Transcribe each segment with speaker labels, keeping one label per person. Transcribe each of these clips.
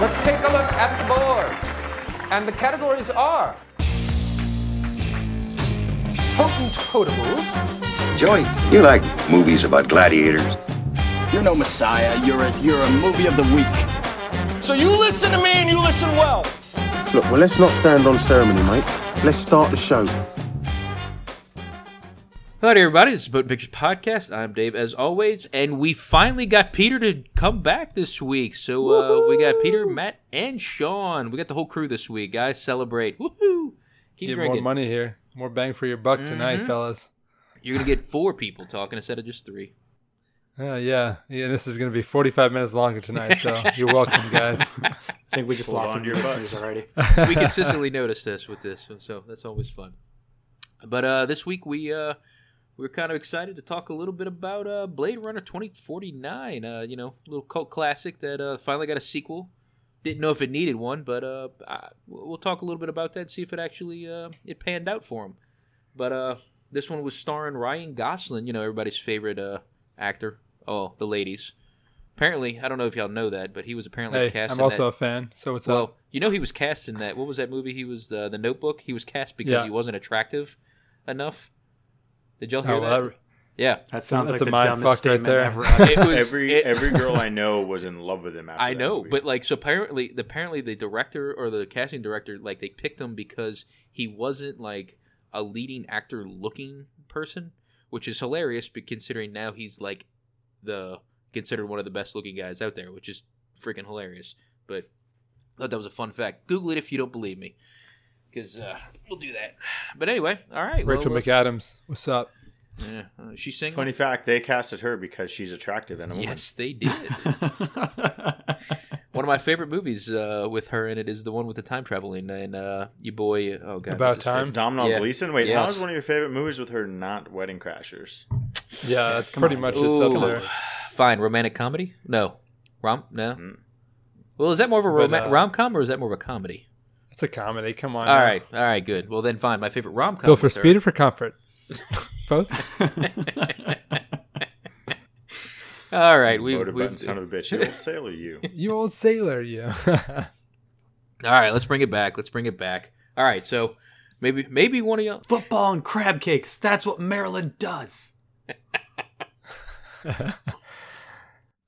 Speaker 1: Let's take a look at the board. And the categories are potent potables,
Speaker 2: Joey, you like movies about gladiators?
Speaker 3: You're no messiah. You're a you're a movie of the week.
Speaker 4: So you listen to me and you listen well.
Speaker 5: Look, well, let's not stand on ceremony, mate. Let's start the show.
Speaker 6: Hello, everybody. This is Boat Pictures Podcast. I'm Dave, as always, and we finally got Peter to come back this week. So uh, we got Peter, Matt, and Sean. We got the whole crew this week, guys. Celebrate! Woohoo! Keep
Speaker 7: Get
Speaker 6: drinking.
Speaker 7: more money here. More bang for your buck tonight, fellas.
Speaker 6: You're gonna get four people talking instead of just three.
Speaker 7: Uh, yeah, yeah. This is going to be 45 minutes longer tonight, so you're welcome, guys.
Speaker 8: I think we just lost some listeners already.
Speaker 6: we consistently notice this with this, so, so that's always fun. But uh, this week we uh, we're kind of excited to talk a little bit about uh, Blade Runner 2049. Uh, you know, little cult classic that uh, finally got a sequel. Didn't know if it needed one, but uh, I, we'll talk a little bit about that. And see if it actually uh, it panned out for him. But uh, this one was starring Ryan Gosling. You know, everybody's favorite uh, actor. Oh, the ladies. Apparently, I don't know if y'all know that, but he was apparently
Speaker 7: hey,
Speaker 6: cast.
Speaker 7: I'm
Speaker 6: in
Speaker 7: also
Speaker 6: that-
Speaker 7: a fan, so what's
Speaker 6: well,
Speaker 7: up?
Speaker 6: you know he was cast in that. What was that movie? He was the the Notebook. He was cast because
Speaker 7: Yeah.
Speaker 6: he wasn't attractive enough. Did y'all hear
Speaker 7: Oh,
Speaker 6: that?
Speaker 7: well, that-
Speaker 6: yeah,
Speaker 8: That sounds
Speaker 7: That's
Speaker 8: like
Speaker 7: a
Speaker 8: the
Speaker 7: mind
Speaker 8: dumbest
Speaker 7: fuck right there.
Speaker 8: ever.
Speaker 6: it was
Speaker 9: every
Speaker 6: it-
Speaker 9: every girl I know was in love with him. After
Speaker 6: I know, but like so apparently, apparently the director or the casting director like they picked him because he wasn't like a leading actor looking person, which is hilarious. But considering now he's like the considered one of the best looking guys out there, which is freaking hilarious. But I thought that was a fun fact. Google it if you don't believe me, because uh, we'll do that. But anyway, all right.
Speaker 7: Rachel
Speaker 6: well,
Speaker 7: McAdams, what's up?
Speaker 6: Yeah, uh, she's single.
Speaker 9: funny fact, they casted her because she's attractive and a woman.
Speaker 6: Yes, they did. one of my favorite movies uh, with her in it is the one with the time traveling and uh, you boy. Oh god,
Speaker 7: About Time?
Speaker 6: face?
Speaker 9: Domhnall
Speaker 6: Yeah.
Speaker 9: Gleeson. Wait,
Speaker 6: Yes.
Speaker 9: how is one of your favorite movies with her not Wedding Crashers?
Speaker 7: Yeah, that's pretty much it's up
Speaker 6: Ooh.
Speaker 7: there.
Speaker 6: Fine, romantic comedy? No, rom? No.
Speaker 9: Mm.
Speaker 6: Well, is that more of a rom-
Speaker 7: uh,
Speaker 6: rom com or is that more of a comedy?
Speaker 7: It's a comedy. Come on.
Speaker 6: All
Speaker 7: now.
Speaker 6: right, all right, good. Well, then fine. My favorite rom com.
Speaker 7: Bill for speed or for comfort? Both.
Speaker 6: All right, we,
Speaker 9: Motor
Speaker 6: we've
Speaker 9: button son of a bitch. You old sailor, you.
Speaker 7: You old sailor, you.
Speaker 6: all right. Let's bring it back. Let's bring it back. All right, so maybe maybe one of y'all.
Speaker 8: Football and crab cakes. That's what Maryland does.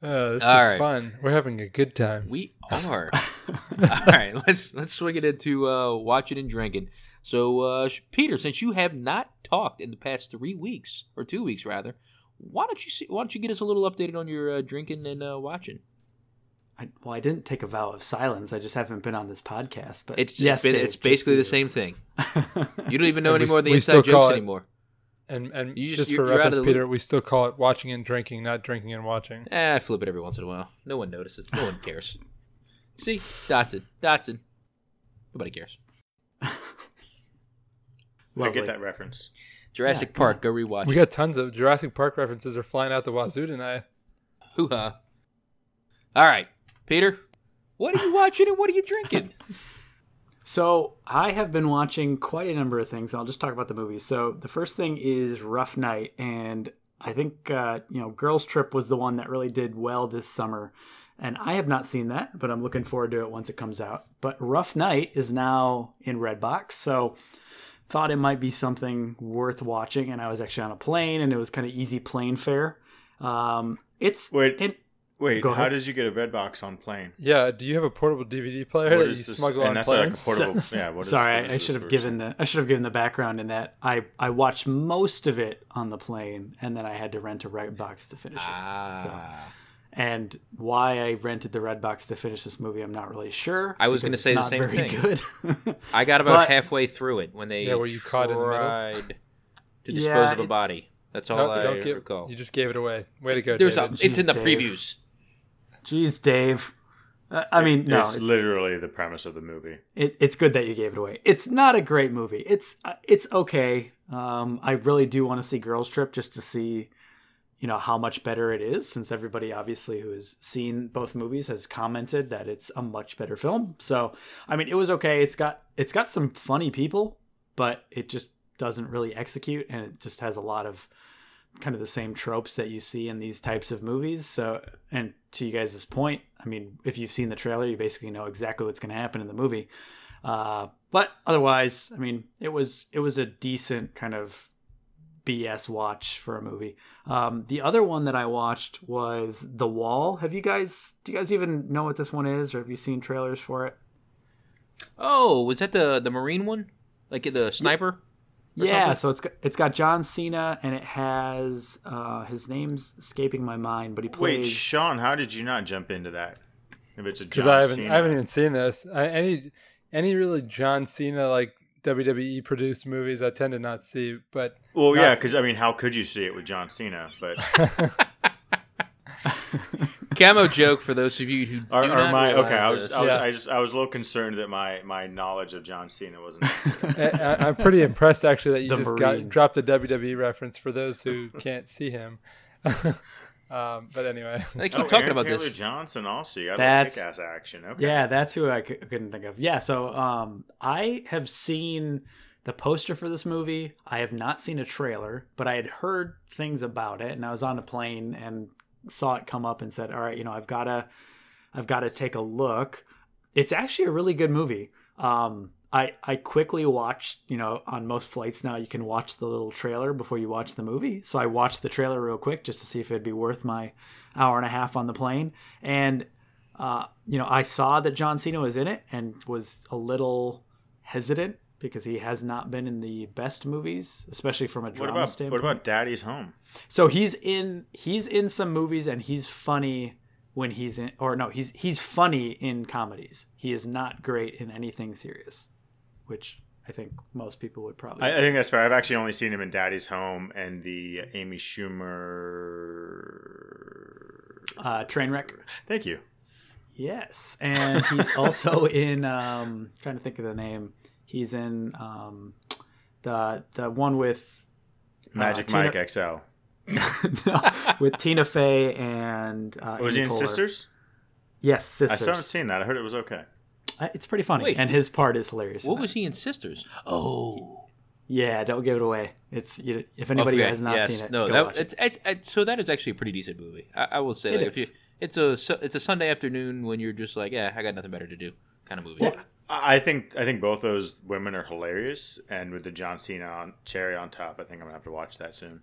Speaker 7: Uh, this
Speaker 6: All
Speaker 7: is
Speaker 6: right.
Speaker 7: fun. We're having a good time.
Speaker 6: We are. All right, let's let's swing it into uh, watching and drinking. So, uh, Peter, since you have not talked in the past three weeks or two weeks rather, why don't you see, why don't you get us a little updated on your uh, drinking and uh, watching?
Speaker 8: I, well, I didn't take a vow of silence. I just haven't been on this podcast. But
Speaker 6: It's
Speaker 8: yes,
Speaker 6: it's, been,
Speaker 8: Dave,
Speaker 6: it's basically the same thing. You don't even know
Speaker 7: And we
Speaker 6: any more of the inside jokes
Speaker 7: it-
Speaker 6: anymore.
Speaker 7: And and
Speaker 6: You just-
Speaker 7: just, for reference,
Speaker 6: of the
Speaker 7: Peter, we still call it watching and drinking, not drinking and watching.
Speaker 6: Eh, I flip it every once in a while. No one notices. No one cares. See, Dodgson, Dodgson. Nobody cares.
Speaker 9: I
Speaker 8: Lovely.
Speaker 9: get that reference.
Speaker 6: Jurassic Park, go rewatch.
Speaker 7: We got tons of Jurassic Park references are flying out the wazoo tonight.
Speaker 6: Hoo ha. All right, Peter. What are you watching and what are you drinking?
Speaker 8: So I have been watching quite a number of things. I'll just talk about the movies. So the first thing is Rough Night, and I think uh, you know Girls Trip was the one that really did well this summer, and I have not seen that, but I'm looking forward to it once it comes out. But Rough Night is now in Redbox, so thought it might be something worth watching. And I was actually on a plane, and it was kind of easy plane fare. Um, it's
Speaker 9: Wait.
Speaker 8: it,
Speaker 9: Wait, how
Speaker 8: ahead.
Speaker 9: did you get a red box on plane?
Speaker 7: Yeah, do you have a portable DVD player
Speaker 9: What
Speaker 7: that
Speaker 9: is
Speaker 7: you
Speaker 9: this-
Speaker 7: smuggle
Speaker 9: and
Speaker 7: on
Speaker 9: that's like a
Speaker 7: planes?
Speaker 9: portable.
Speaker 8: So-
Speaker 9: yeah, what is,
Speaker 8: sorry,
Speaker 9: what is
Speaker 8: I, I should have given the I should have given the background in that I I watched most of it on the plane, and then I had to rent a red box to finish it.
Speaker 6: Ah.
Speaker 8: And why I rented the red box to finish this movie, I'm not really sure.
Speaker 6: I was
Speaker 8: going
Speaker 6: gonna
Speaker 8: to
Speaker 6: say the same
Speaker 8: very
Speaker 6: thing.
Speaker 8: Good.
Speaker 6: I got about
Speaker 8: But-
Speaker 6: halfway through it when they
Speaker 7: Yeah, were you caught in the middle?
Speaker 6: to dispose
Speaker 8: Yeah,
Speaker 6: of a body. That's all
Speaker 7: Don't-
Speaker 6: I
Speaker 7: don't give-
Speaker 6: recall.
Speaker 7: you just gave it away. Way to go,
Speaker 6: There's
Speaker 7: David.
Speaker 6: a, it's in the
Speaker 8: Dave.
Speaker 6: previews.
Speaker 8: Jeez, Dave. Uh, I mean, no,
Speaker 9: it's,
Speaker 8: it's,
Speaker 9: literally the premise of the movie.
Speaker 8: it, it's good that you gave it away. It's not a great movie. It's uh, it's okay. Um, I really do want to see Girls Trip just to see, you know, how much better it is. Since everybody obviously who has seen both movies has commented that it's a much better film. So I mean, it was okay. It's got it's got some funny people, but it just doesn't really execute, and it just has a lot of kind of the same tropes that you see in these types of movies. So, and to you guys' point, I mean, if you've seen the trailer, you basically know exactly what's going to happen in the movie. Uh, but otherwise, I mean, it was it was a decent kind of BS watch for a movie. Um, the other one that I watched was The Wall. Have you guys? Do you guys even know what this one is, or have you seen trailers for it?
Speaker 6: Oh, was that the the Marine one? Like the sniper? or
Speaker 8: Yeah,
Speaker 6: something?
Speaker 8: so it's got, it's got John Cena and it has uh, his name's escaping my mind, but he plays.
Speaker 9: Wait, Sean, how did you not jump into that? If it's a
Speaker 7: because
Speaker 9: John
Speaker 7: I haven't
Speaker 9: Cena.
Speaker 7: I haven't even seen this. I, any any really John Cena like WWE produced movies I tend to not see, but
Speaker 9: Well,
Speaker 7: not-
Speaker 9: yeah, because I mean, how could you see it with John Cena? But
Speaker 6: Camo joke for those of you who
Speaker 9: are,
Speaker 6: do
Speaker 9: are
Speaker 6: not
Speaker 9: my okay? I was. I was,
Speaker 7: Yeah.
Speaker 9: I just, I was a little concerned that my my knowledge of John Cena wasn't.
Speaker 7: I, I, I'm pretty impressed actually that you
Speaker 8: The
Speaker 7: just got dropped a WWE reference for those who can't see him. um, but anyway,
Speaker 6: They keep
Speaker 9: oh,
Speaker 6: talking
Speaker 9: Aaron
Speaker 6: about
Speaker 9: Taylor
Speaker 6: this.
Speaker 9: Johnson also. You got
Speaker 8: That's-
Speaker 9: kick-ass action. Okay.
Speaker 8: Yeah, that's who I c- couldn't think of. Yeah, so um, I have seen the poster for this movie. I have not seen a trailer, but I had heard things about it, and I was on a plane and saw it come up and said, "All right, you know, I've got to, I've got to take a look." It's actually a really good movie. Um, I I quickly watched, you know, on most flights now you can watch the little trailer before you watch the movie. So I watched the trailer real quick just to see if it'd be worth my hour and a half on the plane, and uh, you know, I saw that John Cena was in it and was a little hesitant because he has not been in the best movies, especially from a
Speaker 9: What
Speaker 8: drama
Speaker 9: about
Speaker 8: standpoint.
Speaker 9: what about Daddy's Home?
Speaker 8: So he's in he's in some movies and he's funny when he's in or no, he's he's funny in comedies. He is not great in anything serious, which I think most people would probably
Speaker 9: I, I think that's fair. I've actually only seen him in Daddy's Home and the Amy Schumer.
Speaker 8: uh Trainwreck.
Speaker 9: Thank you.
Speaker 8: Yes, and he's also in. Um, trying to think of the name. He's in um, the the one with
Speaker 9: Magic
Speaker 8: Tina-
Speaker 9: Mike XL.
Speaker 8: no, with Tina Fey and uh,
Speaker 9: Was he in
Speaker 8: Poehler.
Speaker 9: Sisters?
Speaker 8: Yes,
Speaker 9: I
Speaker 8: Sisters.
Speaker 9: still haven't seen that. I heard it was okay.
Speaker 8: Uh, It's pretty funny,
Speaker 6: Wait.
Speaker 8: and his part is hilarious.
Speaker 6: What was he in Sisters? Oh,
Speaker 8: Yeah, don't give it away. It's you, if anybody
Speaker 6: Okay,
Speaker 8: has not
Speaker 6: yes.
Speaker 8: seen it,
Speaker 6: No,
Speaker 8: go
Speaker 6: that,
Speaker 8: watch it.
Speaker 6: it's, it's, it's so that is actually a pretty decent movie. I, I will say,
Speaker 8: It
Speaker 6: like, if you, it's a it's a Sunday afternoon when you're just like, yeah, I got nothing better to do, kind of movie.
Speaker 8: Yeah.
Speaker 9: I I think I think both those women are hilarious, and with the John Cena on, cherry on top, I think I'm gonna have to watch that soon.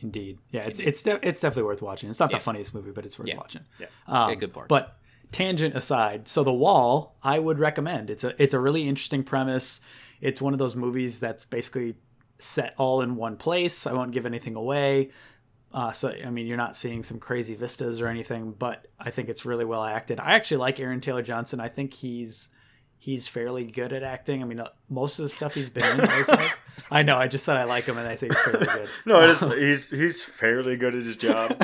Speaker 8: Indeed, yeah, it's it's de- it's definitely worth watching. It's not
Speaker 6: Yeah.
Speaker 8: the funniest movie, but it's worth
Speaker 6: Yeah.
Speaker 8: watching.
Speaker 9: Yeah.
Speaker 8: um,
Speaker 6: got good part.
Speaker 8: But tangent aside, so the Wall, I would recommend. It's a it's a really interesting premise. It's one of those movies that's basically set all in one place. I won't give anything away. Uh, so I mean, you're not seeing some crazy vistas or anything, but I think it's really well acted. I actually like Aaron Taylor Johnson. I think he's he's fairly good at acting. I mean, uh, most of the stuff he's been in, I, like. I know. I just said I like him, and I say he's fairly good.
Speaker 9: No, it is, he's he's fairly good at his job.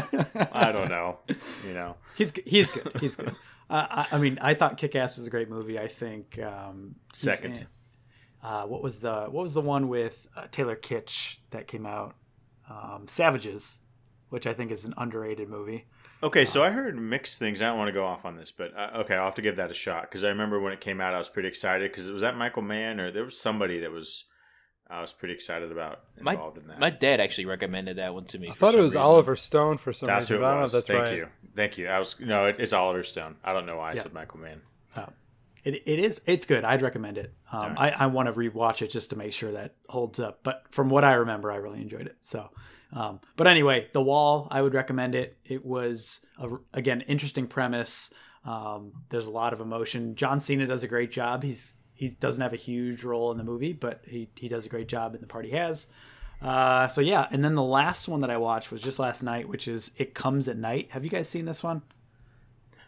Speaker 9: I don't know, you know.
Speaker 8: He's he's good. He's good. Uh, I, I mean, I thought Kick Ass was a great movie. I think um,
Speaker 9: Second.
Speaker 8: Uh, what was the what was the one with uh, Taylor Kitsch that came out? Um, Savages, which I think is an underrated movie.
Speaker 9: Okay, so I heard mixed things. I don't want to go off on this, but uh, okay, I'll have to give that a shot because I remember when it came out, I was pretty excited because it was that Michael Mann or there was somebody that was I was pretty excited about
Speaker 6: My
Speaker 9: involved in that.
Speaker 6: my dad actually recommended that one to me.
Speaker 7: I thought it was
Speaker 6: reason.
Speaker 7: Oliver Stone for some
Speaker 9: that's who
Speaker 7: reason.
Speaker 9: it
Speaker 7: but I don't know
Speaker 9: was.
Speaker 7: if that's right.
Speaker 9: Thank
Speaker 7: right.
Speaker 9: you, thank you. I was no, it, it's Oliver Stone. I don't know why I
Speaker 8: Yeah.
Speaker 9: said Michael Mann.
Speaker 8: It, it is it's good. I'd recommend it. Um,
Speaker 9: Alright.
Speaker 8: I, I want to rewatch it just to make sure that holds up. But from what I remember, I really enjoyed it. So, um, but anyway, The Wall, I would recommend it. It was a, again interesting premise. Um, there's a lot of emotion. John Cena does a great job. He's he doesn't have a huge role in the movie, but he he does a great job in the part he has. Uh, so yeah, and then the last one that I watched was just last night, which is It Comes at Night. Have you guys seen this one?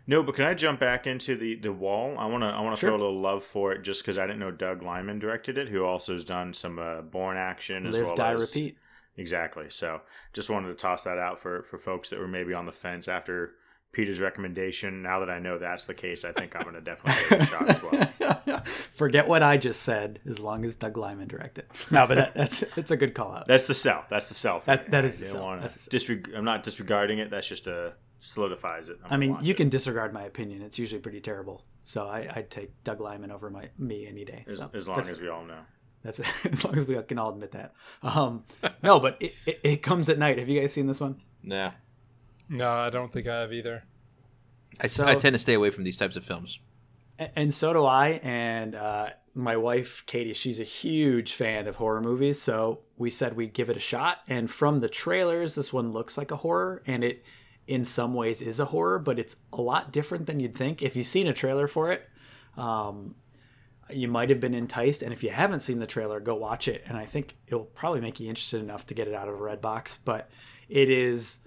Speaker 9: No, but can I jump back into the the wall? I want to I want to
Speaker 8: Sure.
Speaker 9: throw a little love for it just because I didn't know Doug Liman directed it, who also has done some uh, Bourne Action as
Speaker 8: Live,
Speaker 9: well
Speaker 8: Die,
Speaker 9: as
Speaker 8: Repeat.
Speaker 9: Exactly. So just wanted to toss that out for for folks that were maybe on the fence after Peter's recommendation. Now that I know that's the case, I think I'm going to definitely give it a shot as well.
Speaker 8: Forget what I just said, as long as Doug Liman directed. No, but that, that's it's a good call out.
Speaker 9: That's the sell. That's the sell. For
Speaker 8: That-
Speaker 9: me.
Speaker 8: that
Speaker 9: I
Speaker 8: the sell.
Speaker 9: wanna
Speaker 8: That's the
Speaker 9: disreg- I'm not disregarding it. That's just a solidifies it. I'm
Speaker 8: I mean, you
Speaker 9: it.
Speaker 8: can disregard my opinion. It's usually pretty terrible. So I, I'd take Doug Liman over my me any day.
Speaker 9: as,
Speaker 8: so
Speaker 9: as long as we all know.
Speaker 8: That's as long as we can all admit that. Um, no, but it, it, it comes at night. Have you guys seen this one?
Speaker 6: Nah.
Speaker 7: No, I don't think I have either.
Speaker 6: I,
Speaker 8: So-
Speaker 6: I tend to stay away from these types of films.
Speaker 8: And so do I. And uh, my wife, Katie, she's a huge fan of horror movies. So we said we'd give it a shot. And from the trailers, this one looks like a horror. And it, in some ways, is a horror, but it's a lot different than you'd think. If you've seen a trailer for it, um, you might have been enticed. And if you haven't seen the trailer, go watch it. And I think it'll probably make you interested enough to get it out of a red box. But it is.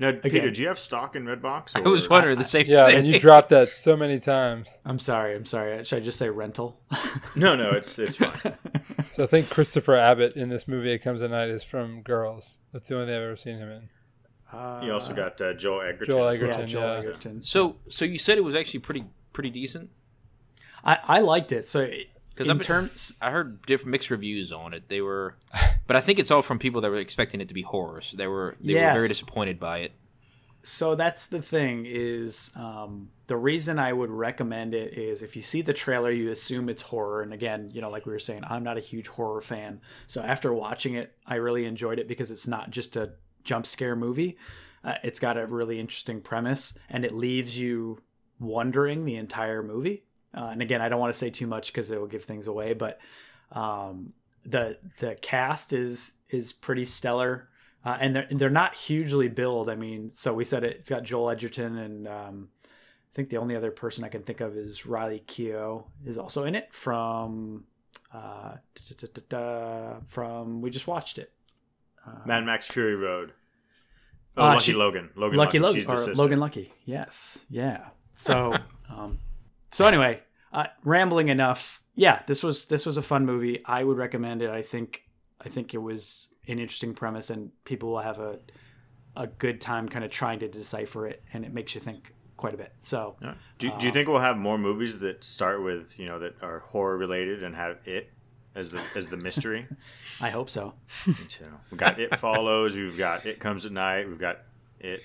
Speaker 9: Now, Peter, do you have stock in Redbox?
Speaker 6: I was wondering the same thing?
Speaker 7: Yeah,
Speaker 6: thing.
Speaker 7: and you dropped that so many times.
Speaker 8: I'm sorry. I'm sorry. Should I just say rental?
Speaker 9: No, no, it's it's fine.
Speaker 7: So I think Christopher Abbott in this movie It Comes at Night is from Girls. That's the only thing I've ever seen him in.
Speaker 9: You also got uh, Joel Edgerton.
Speaker 7: Joel
Speaker 9: as well.
Speaker 7: Edgerton.
Speaker 8: yeah, Joel
Speaker 7: yeah.
Speaker 8: Edgerton.
Speaker 6: So, so you said it was actually pretty pretty decent.
Speaker 8: I, I liked it. So it-
Speaker 6: Because
Speaker 8: in terms,
Speaker 6: I heard different mixed reviews on it. They were, but I think it's all from people that were expecting it to be horror. So they were they were very disappointed by it.
Speaker 8: so that's the thing is um, the reason I would recommend it is if you see the trailer, you assume it's horror. And again, you know, like we were saying, I'm not a huge horror fan. So after watching it, I really enjoyed it because it's not just a jump scare movie. Uh, it's got a really interesting premise and it leaves you wondering the entire movie. Uh, and again, I don't want to say too much because it will give things away, but um, the the cast is is pretty stellar. Uh, and they're they're not hugely billed. I mean, so we said it, it's got Joel Edgerton, and um, I think the only other person I can think of is Riley Keough is also in it from uh, from we just watched it.
Speaker 9: Mad Max Fury Road. Oh,
Speaker 8: Uh,
Speaker 9: Lucky
Speaker 8: she-
Speaker 9: Logan. Logan
Speaker 8: Lucky
Speaker 9: Lucky.
Speaker 8: Logan. Logan Lucky. Yes, yeah. So, um, so anyway, uh, rambling enough. Yeah, this was this was a fun movie. I would recommend it. I think I think it was an interesting premise, and people will have a a good time kind of trying to decipher it, and it makes you think quite a bit. So,
Speaker 9: Yeah. Do, do you think we'll have more movies that start with you know that are horror related and have it as the as the mystery?
Speaker 8: I hope so.
Speaker 9: Me too. We've got It Follows. We've got It Comes at Night. We've got It.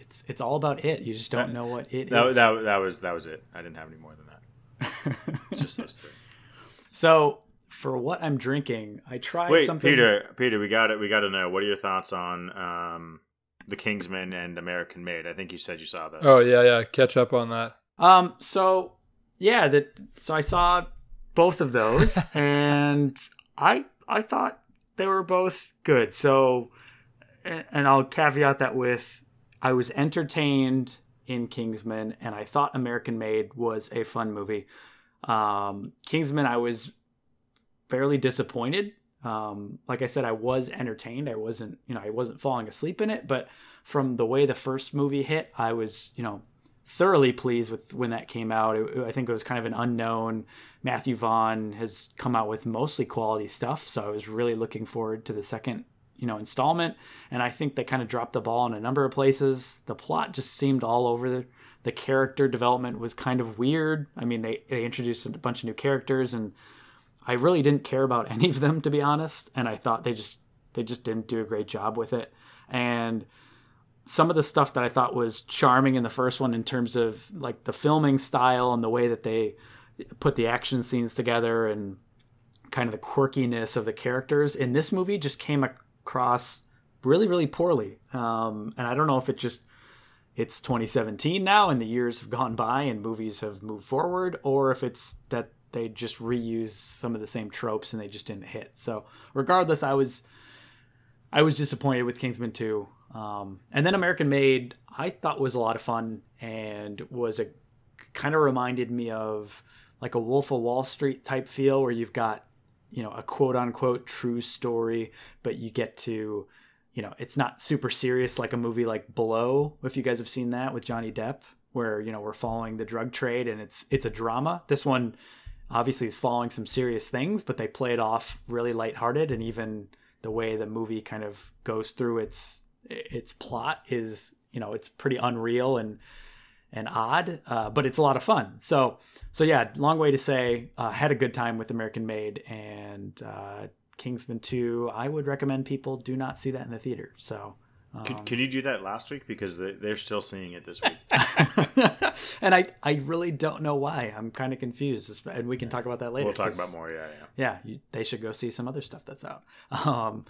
Speaker 8: It's it's all about it. You just don't know what it is.
Speaker 9: That, that, that was that was it. I didn't have any more than that. Just those three.
Speaker 8: so, for what I'm drinking, I tried
Speaker 9: Wait,
Speaker 8: something.
Speaker 9: Peter. Peter, we got it. We got to know. What are your thoughts on um, the Kingsman and American Made? I think you said you saw those.
Speaker 7: Oh yeah, yeah. Catch up on that.
Speaker 8: Um. So yeah, that. So I saw both of those, and I I thought they were both good. So, and and I'll caveat that with I was entertained in Kingsman, and I thought American Made was a fun movie. Um, Kingsman, I was fairly disappointed. Um, like I said, I was entertained. I wasn't, you know, I wasn't falling asleep in it, but from the way the first movie hit, I was, you know, thoroughly pleased with when that came out. It, I think it was kind of an unknown. Matthew Vaughn has come out with mostly quality stuff, so I was really looking forward to the second, you know, installment. And I think they kind of dropped the ball in a number of places. The plot just seemed all over the. The character development was kind of weird. I mean, they they introduced a bunch of new characters, and I really didn't care about any of them to be honest. And I thought they just they just didn't do a great job with it. And some of the stuff that I thought was charming in the first one in terms of like the filming style and the way that they put the action scenes together and kind of the quirkiness of the characters in this movie just came across really really poorly. Um, and i don't know if it just it's 2017 now and the years have gone by and movies have moved forward or if it's that they just reuse some of the same tropes and they just didn't hit. So regardless i was i was disappointed with kingsman 2 um, and then American Made, I thought was a lot of fun and was a kind of reminded me of like a Wolf of Wall Street type feel where you've got, you know, a quote unquote true story, but you get to, you know, it's not super serious like a movie like Blow, if you guys have seen that with Johnny Depp, where, you know, we're following the drug trade and it's it's a drama. This one obviously is following some serious things, but they play it off really lighthearted and even the way the movie kind of goes through its its plot is you know it's pretty unreal and and odd uh, but it's a lot of fun so so yeah long way to say uh, had a good time with american made and uh, kingsman 2 i would recommend people do not see that in the theater so
Speaker 9: Could, could you do that last week because they, they're still seeing it this week?
Speaker 8: and I, I really don't know why. I'm kind of confused, and we can talk about that later.
Speaker 9: We'll talk about more. Yeah, yeah.
Speaker 8: yeah, you, they should go see some other stuff that's out. Um,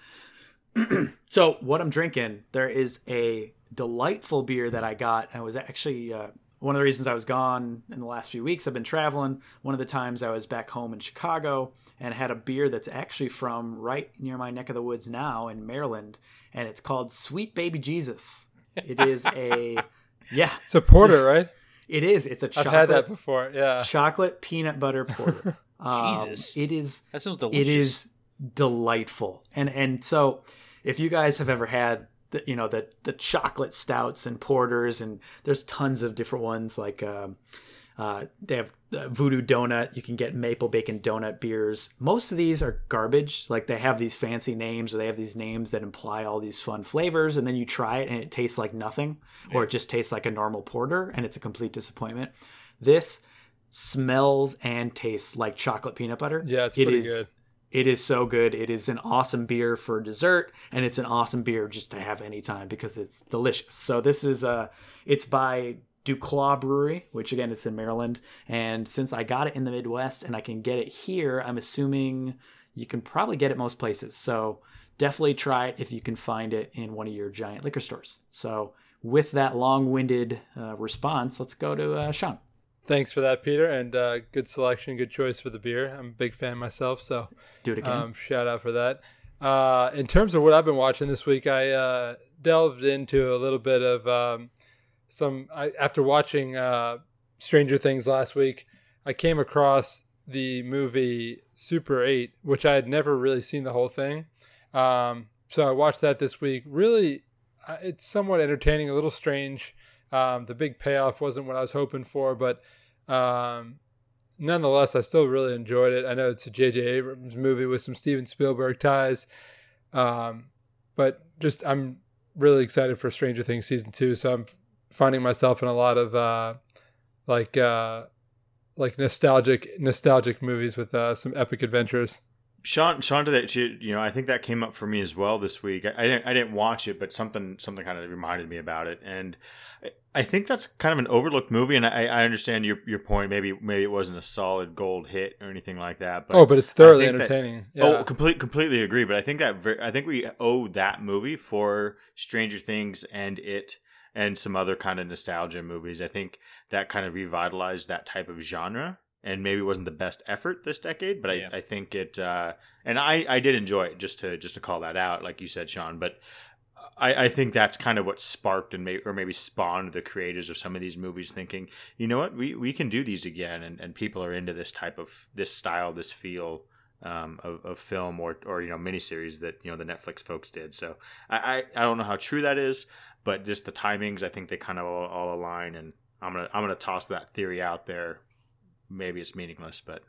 Speaker 8: so what I'm drinking, there is a delightful beer that I got. I was actually uh, one of the reasons I was gone in the last few weeks. I've been traveling. One of the times I was back home in Chicago and had a beer that's actually from right near my neck of the woods now in Maryland, and it's called Sweet Baby Jesus. It is a yeah,
Speaker 7: It's a porter, right?
Speaker 8: it is. It's a
Speaker 7: I've
Speaker 8: chocolate
Speaker 7: had that before. Yeah.
Speaker 8: chocolate peanut butter porter. Um,
Speaker 6: Jesus.
Speaker 8: it is
Speaker 6: That sounds delicious.
Speaker 8: it is delightful and and so if you guys have ever had the, you know the the chocolate stouts and porters and there's tons of different ones like um, uh, they have uh, voodoo donut. You can get maple bacon donut beers. Most of these are garbage. Like they have these fancy names or they have these names that imply all these fun flavors and then you try it and it tastes like nothing or it just tastes like a normal porter and it's a complete disappointment. This smells and tastes like chocolate peanut butter.
Speaker 7: Yeah, it's
Speaker 8: It
Speaker 7: pretty
Speaker 8: is-
Speaker 7: good.
Speaker 8: It is so good. It is an awesome beer for dessert, and it's an awesome beer just to have anytime because it's delicious. So this is uh it's by Duclaw Brewery, which again it's in Maryland. And since I got it in the Midwest and I can get it here, I'm assuming you can probably get it most places. So definitely try it if you can find it in one of your giant liquor stores. So with that long-winded uh, response, let's go to uh, Sean.
Speaker 7: Thanks for that, Peter, and uh, good selection, good choice for the beer. I'm a big fan myself, so
Speaker 8: Do it again.
Speaker 7: um, shout out for that. Uh, in terms of what I've been watching this week, I uh, delved into a little bit of um, some. I, after watching uh, Stranger Things last week, I came across the movie Super 8, which I had never really seen the whole thing. Um, so I watched that this week. Really, uh, it's somewhat entertaining, a little strange. Um, the big payoff wasn't what I was hoping for, but um, nonetheless, I still really enjoyed it. I know it's a J.J. Abrams movie with some Steven Spielberg ties, um, but just I'm really excited for Stranger Things season two. So I'm finding myself in a lot of uh, like uh, like nostalgic nostalgic movies with uh, some epic adventures.
Speaker 9: Sean, Sean did that. You you know, I think that came up for me as well this week. I, I didn't, I didn't watch it, but something, something kind of reminded me about it, and I, I think that's kind of an overlooked movie. And I, I understand your, your point. Maybe, maybe it wasn't a solid gold hit or anything like that. But
Speaker 7: oh, but it's thoroughly
Speaker 9: think that-
Speaker 7: entertaining. Oh, yeah.
Speaker 9: Oh, complete, completely agree. But I think that I think we owe that movie for Stranger Things and it and some other kind of nostalgia movies. I think that kind of revitalized that type of genre. And maybe it wasn't the best effort this decade, but I,
Speaker 6: Yeah.
Speaker 9: I think it. Uh, and I, I did enjoy it. Just to just to call that out, like you said, Sean. But I, I think that's kind of what sparked and may, or maybe spawned the creators of some of these movies thinking, you know what, we, we can do these again, and, and people are into this type of this style, this feel um, of, of film or or you know miniseries that you know the Netflix folks did. So I, I, I don't know how true that is, but just the timings, I think they kind of all, all align, and I'm gonna I'm gonna toss that theory out there. Maybe it's meaningless, but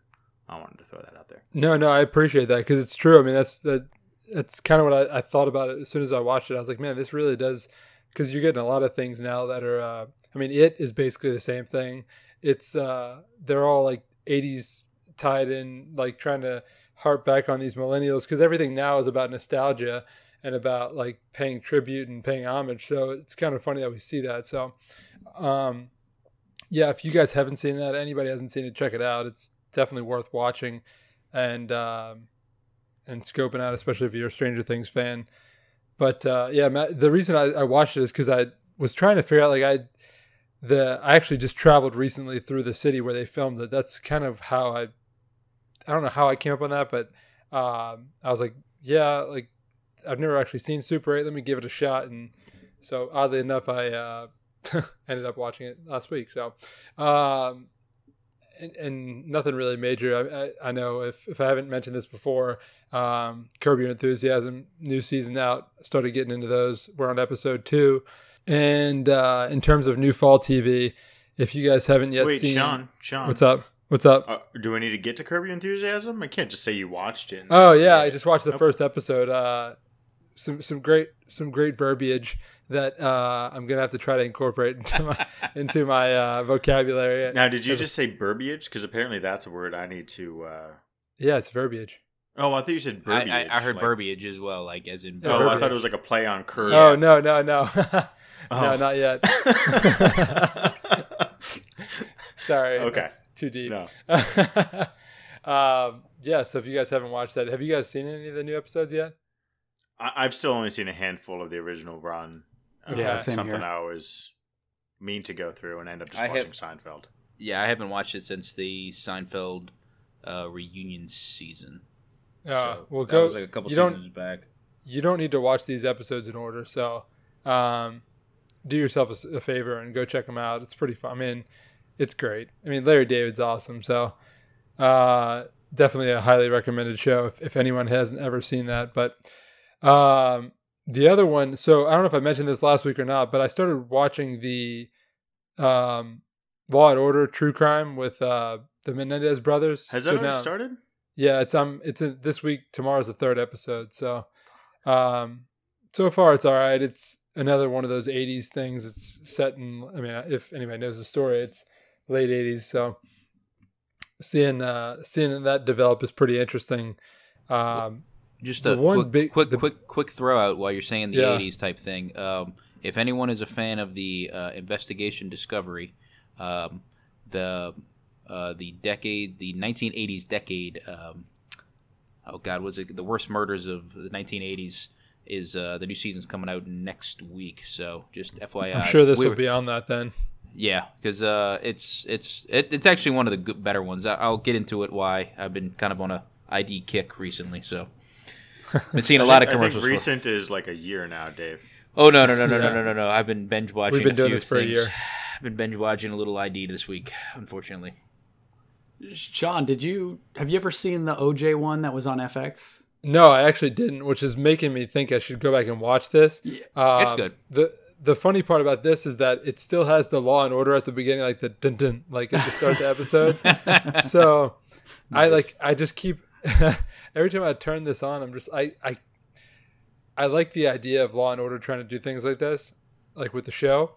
Speaker 9: I wanted to throw that out there.
Speaker 7: No, no, I appreciate that because it's true. I mean, that's that. That's kind of what I, I thought about it as soon as I watched it. I was like, man, this really does because you're getting a lot of things now that are. Uh, I mean, it is basically the same thing. It's uh, they're all like '80s tied in, like trying to harp back on these millennials because everything now is about nostalgia and about like paying tribute and paying homage. So it's kind of funny that we see that. So, um, yeah, if you guys haven't seen that, anybody hasn't seen it, check it out. It's definitely worth watching and um, and scoping out, especially if you're a Stranger Things fan. But uh, yeah, Matt, the reason I, I watched it is because I was trying to figure out like I the I actually just traveled recently through the city where they filmed it. That's kind of how I I don't know how I came up on that, but um, I was like, yeah, like I've never actually seen Super 8. Let me give it a shot. And so oddly enough, I uh, ended up watching it last week. So, um, and, and nothing really major. I, I, I know if, if I haven't mentioned this before, um, Curb Your Enthusiasm, new season out, started getting into those. We're on episode two. And uh, in terms of new fall TV, if you guys haven't yet
Speaker 9: Wait,
Speaker 7: seen.
Speaker 9: Sean, Sean,
Speaker 7: What's up? What's up?
Speaker 9: Uh, do I need to get to Curb Your Enthusiasm? I can't just say you watched it.
Speaker 7: Oh yeah, I just watched the
Speaker 9: Nope.
Speaker 7: first episode. Uh, some some great some great verbiage that uh, I'm gonna have to try to incorporate into my into my uh, vocabulary.
Speaker 9: Now, did you just say verbiage? Because apparently that's a word I need to. Uh,
Speaker 7: Yeah, it's verbiage.
Speaker 9: Oh, I thought you said
Speaker 6: I,
Speaker 9: verbiage.
Speaker 6: I, I heard
Speaker 9: like-
Speaker 6: verbiage as well, like as in.
Speaker 9: Oh, I thought it was like a play on curve.
Speaker 7: Oh no no no
Speaker 9: Oh.
Speaker 7: no not yet. Sorry.
Speaker 9: Okay.
Speaker 7: that's too deep.
Speaker 9: No.
Speaker 7: um, yeah. So if you guys haven't watched that, have you guys seen any of the new episodes yet?
Speaker 9: I, I've still only seen a handful of the original run. Uh,
Speaker 8: Yeah, same
Speaker 9: something
Speaker 8: here.
Speaker 9: I always mean to go through and end up just
Speaker 6: I
Speaker 9: watching
Speaker 6: have-
Speaker 9: Seinfeld.
Speaker 6: Yeah, I haven't watched it since the Seinfeld uh, reunion season.
Speaker 7: Uh,
Speaker 6: So
Speaker 7: well,
Speaker 6: that
Speaker 7: go.
Speaker 6: was like a couple
Speaker 7: you don't-
Speaker 6: seasons back.
Speaker 7: you don't need to watch these episodes in order. So, um, do yourself a favor and go check them out. It's pretty fun. I mean, it's great. I mean, Larry David's awesome. So, uh, definitely a highly recommended show if, if anyone hasn't ever seen that. But, um, the other one, so I don't know if I mentioned this last week or not, but I started watching the, um, Law and Order True Crime with, uh, the Menendez brothers.
Speaker 9: Has that
Speaker 7: So
Speaker 9: already
Speaker 7: now-
Speaker 9: started?
Speaker 7: yeah, it's um, it's in, this week. Tomorrow's the third episode. So, um, so far it's all right. It's another one of those '80s things. It's set in. I mean, if anybody knows the story, it's late '80s. So, seeing uh, seeing that develop is pretty interesting. Um,
Speaker 6: Just a
Speaker 7: one
Speaker 6: quick,
Speaker 7: big-
Speaker 6: quick,
Speaker 7: the-
Speaker 6: quick, quick throw out while you're saying the
Speaker 7: Yeah.
Speaker 6: '80s type thing. Um, if anyone is a fan of the uh, Investigation Discovery, um, the uh, the decade, the 1980s decade. Um, oh God, was it the worst murders of the 1980s? Is uh, the new season's coming out next week? So just FYI,
Speaker 7: I'm sure this
Speaker 6: we
Speaker 7: will
Speaker 6: were-
Speaker 7: be on that then.
Speaker 6: Yeah, because uh, it's it's it, it's actually one of the good, better ones. I, I'll get into it why I've been kind of on a ID kick recently. So been seeing a lot of
Speaker 9: I think
Speaker 6: commercials. for-
Speaker 9: recent is like a year now, Dave.
Speaker 6: Oh no no no no
Speaker 7: Yeah.
Speaker 6: no no no no! I've been binge watching.
Speaker 7: We've been
Speaker 6: a
Speaker 7: doing
Speaker 6: few
Speaker 7: this for a year.
Speaker 6: I've been binge watching a little ID this week, unfortunately.
Speaker 8: Sean, did you have you ever seen the OJ one that was on FX?
Speaker 7: No, I actually didn't, which is making me think I should go back and watch this. Um,
Speaker 6: It's good.
Speaker 7: The the funny part about this is that it still has the Law and Order at the beginning, like the dun dun, like at the start of the episodes. so I like I just keep every time I turn this on, I'm just I I I like the idea of Law and Order trying to do things like this, like with the show.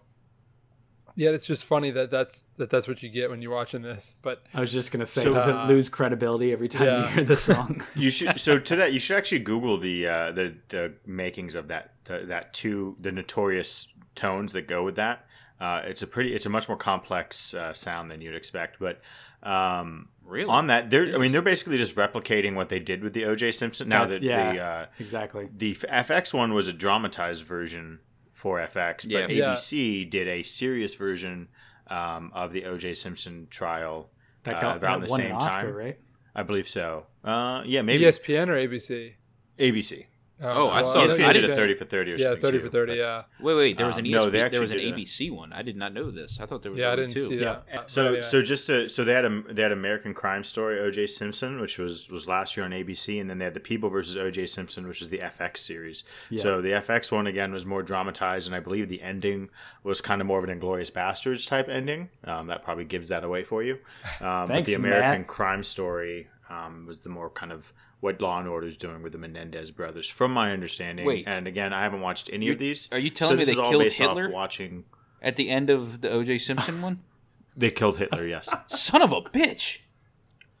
Speaker 7: Yet it's just funny that that's that that's what you get when you're watching this. But
Speaker 8: I was just gonna say,
Speaker 9: So,
Speaker 8: does
Speaker 7: uh,
Speaker 8: it lose credibility every time
Speaker 7: yeah.
Speaker 8: you hear the song?
Speaker 9: You should so to that you should actually Google the uh, the the makings of that the, that two the notorious tones that go with that. Uh, it's a pretty it's a much more complex uh, sound than you'd expect, but um,
Speaker 6: Really?
Speaker 9: on that they're I mean they're basically just replicating what they did with the O.J. Simpson. Now that
Speaker 8: yeah.
Speaker 9: the uh,
Speaker 8: exactly.
Speaker 9: the FX one was a dramatized version for FX, but
Speaker 6: Yeah.
Speaker 7: Yeah.
Speaker 9: ABC did a serious version um, of the O.J. Simpson trial.
Speaker 8: That
Speaker 9: uh,
Speaker 8: got
Speaker 9: around
Speaker 8: that
Speaker 9: the
Speaker 8: won
Speaker 9: same
Speaker 8: an Oscar,
Speaker 9: time.
Speaker 8: right?
Speaker 9: I believe so. Uh, yeah, maybe
Speaker 7: ESPN or ABC?
Speaker 9: ABC.
Speaker 6: Oh, I
Speaker 7: well,
Speaker 6: thought-
Speaker 9: ESPN
Speaker 6: I
Speaker 9: did a
Speaker 7: think-
Speaker 9: thirty for thirty or
Speaker 7: Yeah,
Speaker 9: something.
Speaker 7: thirty
Speaker 9: too,
Speaker 7: for thirty.
Speaker 9: but-
Speaker 7: Yeah.
Speaker 6: Wait wait, there was
Speaker 9: Um,
Speaker 6: an ESPN,
Speaker 9: no, they
Speaker 6: there was an
Speaker 9: did that.
Speaker 6: ABC one. I did not know this. I thought there was
Speaker 7: Yeah, I didn't
Speaker 6: two.
Speaker 7: see that. Uh,
Speaker 9: So
Speaker 7: but anyway.
Speaker 9: so just to so they had a they had American Crime Story O.J. Simpson, which was was last year on ABC, and then they had the People versus O.J. Simpson, which is the FX series. So the FX one again was more dramatized, and I believe the ending was kind of more of an Inglorious Bastards type ending. Um, that probably gives that away for you. Um, but the American
Speaker 8: Matt.
Speaker 9: Crime Story um, was the more kind of what Law and Order is doing with the Menendez brothers, from my understanding.
Speaker 6: Wait.
Speaker 9: and again, I haven't watched any of these.
Speaker 6: are you
Speaker 9: so
Speaker 6: telling me
Speaker 9: this
Speaker 6: they killed Hitler?
Speaker 9: Watching,
Speaker 6: At the end of the O.J. Simpson one,
Speaker 9: they killed Hitler. Yes.
Speaker 6: son of a bitch.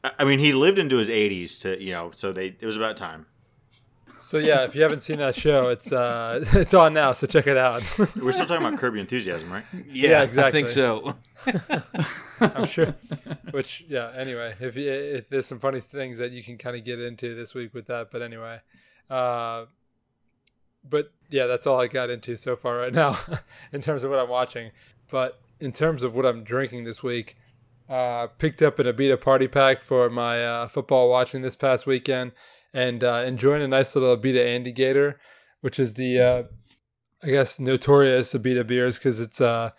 Speaker 9: I I mean, he lived into his 80s to, you know, so they it was about time.
Speaker 7: So yeah, if you haven't seen that show, it's uh it's on now, so check it out.
Speaker 9: We're still talking about Curb Your Enthusiasm, right?
Speaker 6: Yeah,
Speaker 7: exactly.
Speaker 6: I think so.
Speaker 7: I'm sure. Which yeah, anyway, if, you, if there's some funny things that you can kind of get into this week with that, but anyway, uh, but yeah, that's all I got into so far right now in terms of what I'm watching. But in terms of what I'm drinking this week, uh, picked up an Abita party pack for my uh, football watching this past weekend, and uh, enjoying a nice little Abita Andygator, which is the uh, I guess notorious Abita beers because it's uh,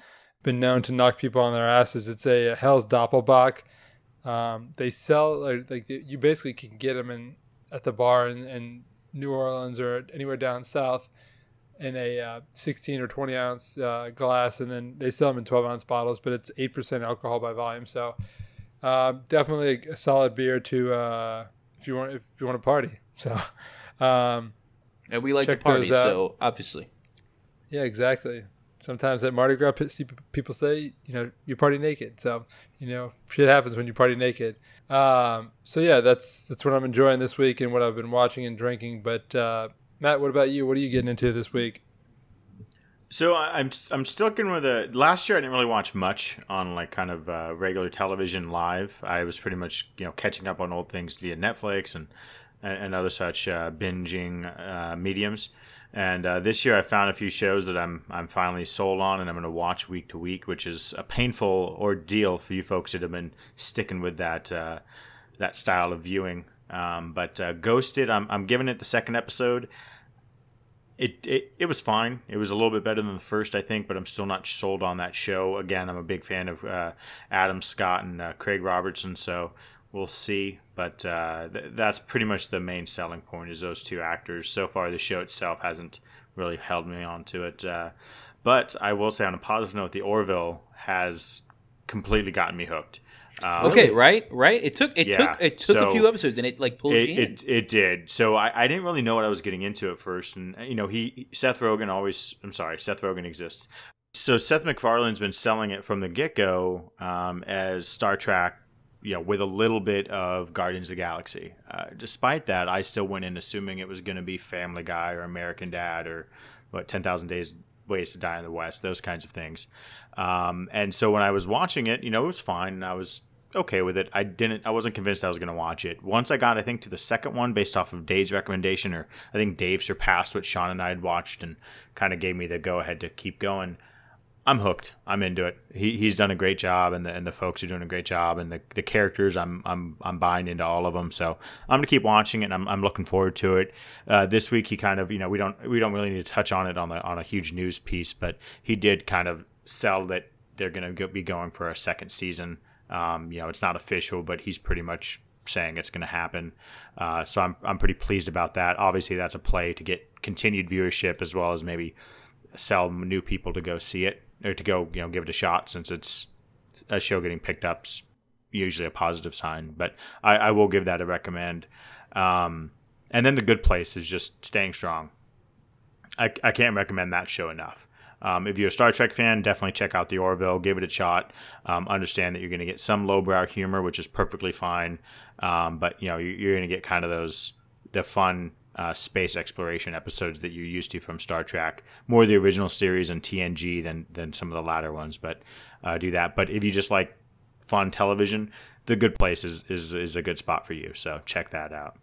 Speaker 7: been known to knock people on their asses. It's a Helles Doppelbock. Um, they sell like, like you basically can get them in at the bar in, in New Orleans or anywhere down south in a uh, 16 or 20 ounce uh, glass, and then they sell them in 12 ounce bottles. But it's eight percent alcohol by volume, so uh, definitely a, solid beer to uh, if you want if you want to party. So. Um,
Speaker 6: And we like to party, so obviously.
Speaker 7: yeah, exactly. sometimes at Mardi Gras, pe- see p- people say, you know, you party naked. So, you know, shit happens when you party naked. Um, so yeah, that's that's what I'm enjoying this week and what I've been watching and drinking. But uh, Matt, what about you? What are you getting into this week?
Speaker 9: So I'm I'm sticking with the last year. I didn't really watch much on like kind of uh, regular television live. I was pretty much you know catching up on old things via Netflix and and, and other such uh, binging uh, mediums. And uh, this year I found a few shows that I'm I'm finally sold on, and I'm going to watch week to week, which is a painful ordeal for you folks that have been sticking with that uh, that style of viewing. Um, but uh, Ghosted, I'm I'm giving it the second episode it, it it was fine. It was a little bit better than the first, I think, but I'm still not sold on that show. Again, I'm a big fan of uh, Adam Scott and uh, Craig Robinson, so we'll see. But uh, th- that's pretty much the main selling point is those two actors. So far, the show itself hasn't really held me onto it. Uh, but I will say, on a positive note, the Orville has completely gotten me hooked. Um,
Speaker 6: Okay, right, right. It took it
Speaker 9: Yeah,
Speaker 6: took it took
Speaker 9: so
Speaker 6: a few episodes, and it like pulls
Speaker 9: it, it, it did. So I, I didn't really know what I was getting into at first, and you know he Seth Rogen always. I'm sorry, Seth Rogen exists. So Seth MacFarlane's been selling it from the get go um, as Star Trek, you know, with a little bit of Guardians of the Galaxy. Uh, despite that, I still went in assuming it was going to be Family Guy or American Dad or what Ten Thousand Days Ways to Die in the West, those kinds of things. Um, and so when I was watching it, you know, it was fine. And I was okay with it. I didn't. I wasn't convinced I was going to watch it. Once I got, I think, to the second one based off of Dave's recommendation, or I think Dave surpassed what Sean and I had watched and kind of gave me the go ahead to keep going. I'm hooked. I'm into it. He, he's done a great job, and the and the folks are doing a great job, and the, the characters. I'm I'm I'm buying into all of them. So I'm gonna keep watching it. and I'm I'm looking forward to it. Uh, this week he kind of you know we don't we don't really need to touch on it on the on a huge news piece, but he did kind of sell that they're gonna go, be going for a second season. Um, you know, it's not official, but he's pretty much saying it's going to happen. Uh, so I'm I'm pretty pleased about that. Obviously, that's a play to get continued viewership as well as maybe sell new people to go see it or to go you know give it a shot since it's a show getting picked up's usually a positive sign. But I, I will give that a recommend. Um, and then the Good Place is just staying strong. I, I can't recommend that show enough. Um, if you're a Star Trek fan, definitely check out The Orville. Give it a shot. Um, understand that you're going to get some lowbrow humor, which is perfectly fine. Um, but you know you're, going to get kind of those the fun uh, space exploration episodes that you're used to from Star Trek. More the original series and TNG than than some of the latter ones. But uh, do that. But if you just like fun television, The Good Place is is, is a good spot for you. So check that out.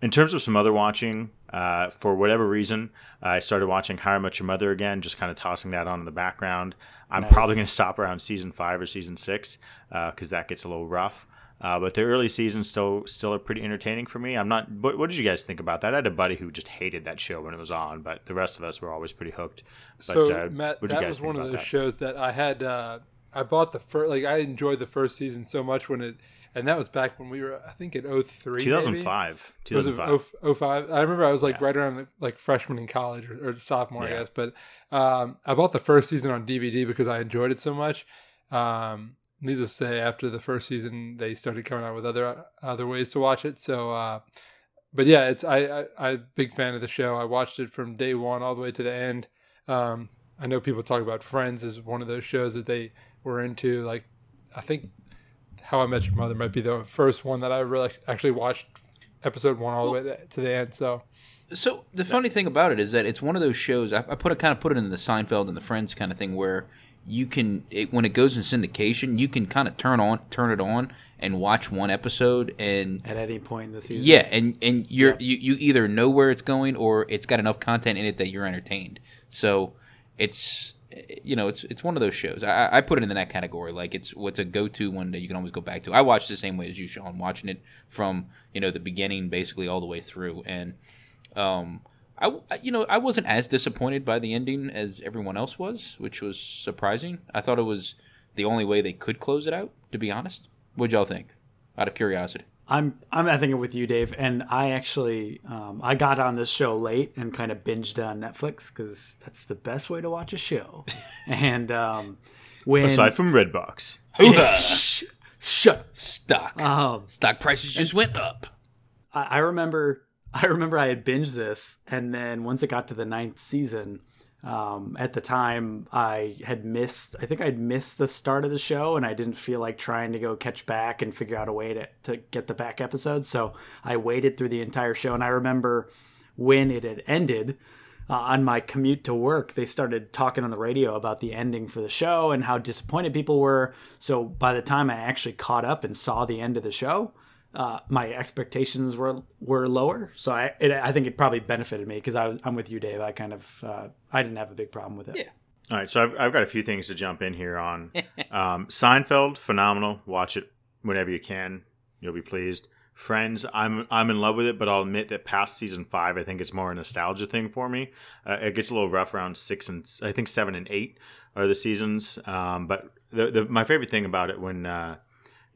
Speaker 9: In terms of some other watching, uh, for whatever reason, I started watching How I Met Your Mother again, just kind of tossing that on in the background. I'm
Speaker 8: Nice.
Speaker 9: probably going to stop around season five or season six because that gets a little rough. Uh, but the early seasons still still are pretty entertaining for me. I'm not. What, what did you guys think about that? I had a buddy who just hated that show when it was on, but the rest of us were always pretty hooked. But,
Speaker 7: so
Speaker 9: uh,
Speaker 7: Matt, that was one of those
Speaker 9: that?
Speaker 7: shows that I had. I bought the first, like I enjoyed the first season so much when it, and that was back when we were, I think, in 03.
Speaker 9: 2005.
Speaker 7: Maybe? Was it
Speaker 9: 2005.
Speaker 7: 05? I remember I was like
Speaker 9: Yeah.
Speaker 7: right around the, like freshman in college or, or sophomore, I guess. But um, I bought the first season on DVD because I enjoyed it so much. Um, needless to say, after the first season, they started coming out with other other ways to watch it. So, uh, but yeah, it's I, I a big fan of the show. I watched it from day one all the way to the end. Um, I know people talk about Friends as one of those shows that they were into. Like, I think How I Met Your Mother might be the first one that I really actually watched episode one all the way to the end. So,
Speaker 6: So the funny thing about it is that it's one of those shows. I, I put it kind of put it in the Seinfeld and the Friends kind of thing where you can it, when it goes in syndication, you can kind of turn on turn it on and watch one episode and
Speaker 8: at any point in the season.
Speaker 6: yeah, and and you're you, you either know where it's going or it's got enough content in it that you're entertained. So it's you know it's it's one of those shows. I, I put it in that category. Like it's what's a go to one that you can always go back to. I watch the same way as you, Sean, watching it from you know the beginning basically all the way through. And um, I you know I wasn't as disappointed by the ending as everyone else was, which was surprising. I thought it was the only way they could close it out. To be honest, what'd y'all think? Out of curiosity.
Speaker 8: I'm I'm I think with you, Dave, and I actually um, I got on this show late and kind of binged on Netflix because that's the best way to watch a show. and um, when
Speaker 9: Aside from Redbox.
Speaker 8: Shh, shut
Speaker 6: Stock
Speaker 8: um,
Speaker 6: stock prices just went up.
Speaker 8: I, I remember I remember I had binged this, and then once it got to the ninth season, Um, at the time, I had missed. I think I'd missed the start of the show, and I didn't feel like trying to go catch back and figure out a way to to get the back episodes. So I waited through the entire show, and I remember when it had ended. Uh, on my commute to work, they started talking on the radio about the ending for the show and how disappointed people were. So by the time I actually caught up and saw the end of the show, uh, my expectations were were lower. So I it, I think it probably benefited me because I was I'm with you, Dave. I kind of uh, I didn't have a big problem with it.
Speaker 6: Yeah.
Speaker 9: All right, so I've, I've got a few things to jump in here on. um, Seinfeld, phenomenal. Watch it whenever you can. You'll be pleased. Friends, I'm I'm in love with it, but I'll admit that past season five, I think it's more a nostalgia thing for me. Uh, it gets a little rough around six and I think seven and eight are the seasons. Um, but the, the my favorite thing about it when uh,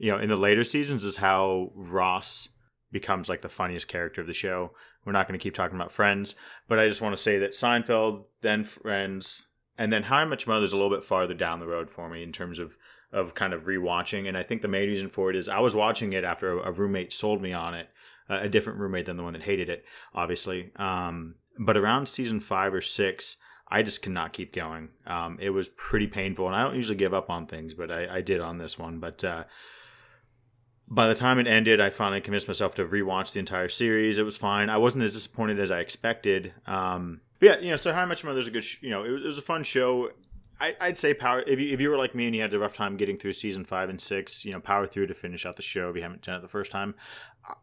Speaker 9: you know in the later seasons is how Ross becomes like the funniest character of the show. We're not going to keep talking about Friends, but I just want to say that Seinfeld, then Friends, and then How I Met Your Mother is a little bit farther down the road for me in terms of of kind of rewatching. And I think the main reason for it is I was watching it after a, a roommate sold me on it, a different roommate than the one that hated it, obviously. Um, but around season five or six, I just cannot keep going. Um, it was pretty painful, and I don't usually give up on things, but I, I did on this one. But uh, by the time it ended, I finally convinced myself to rewatch the entire series. It was fine. I wasn't as disappointed as I expected. Um, but yeah, you know, so How I Met Your Mother's a good, sh- you know, it was, it was a fun show. I, I'd say power. If you if you were like me and you had a rough time getting through season five and six, you know, power through to finish out the show if you haven't done it the first time. Uh,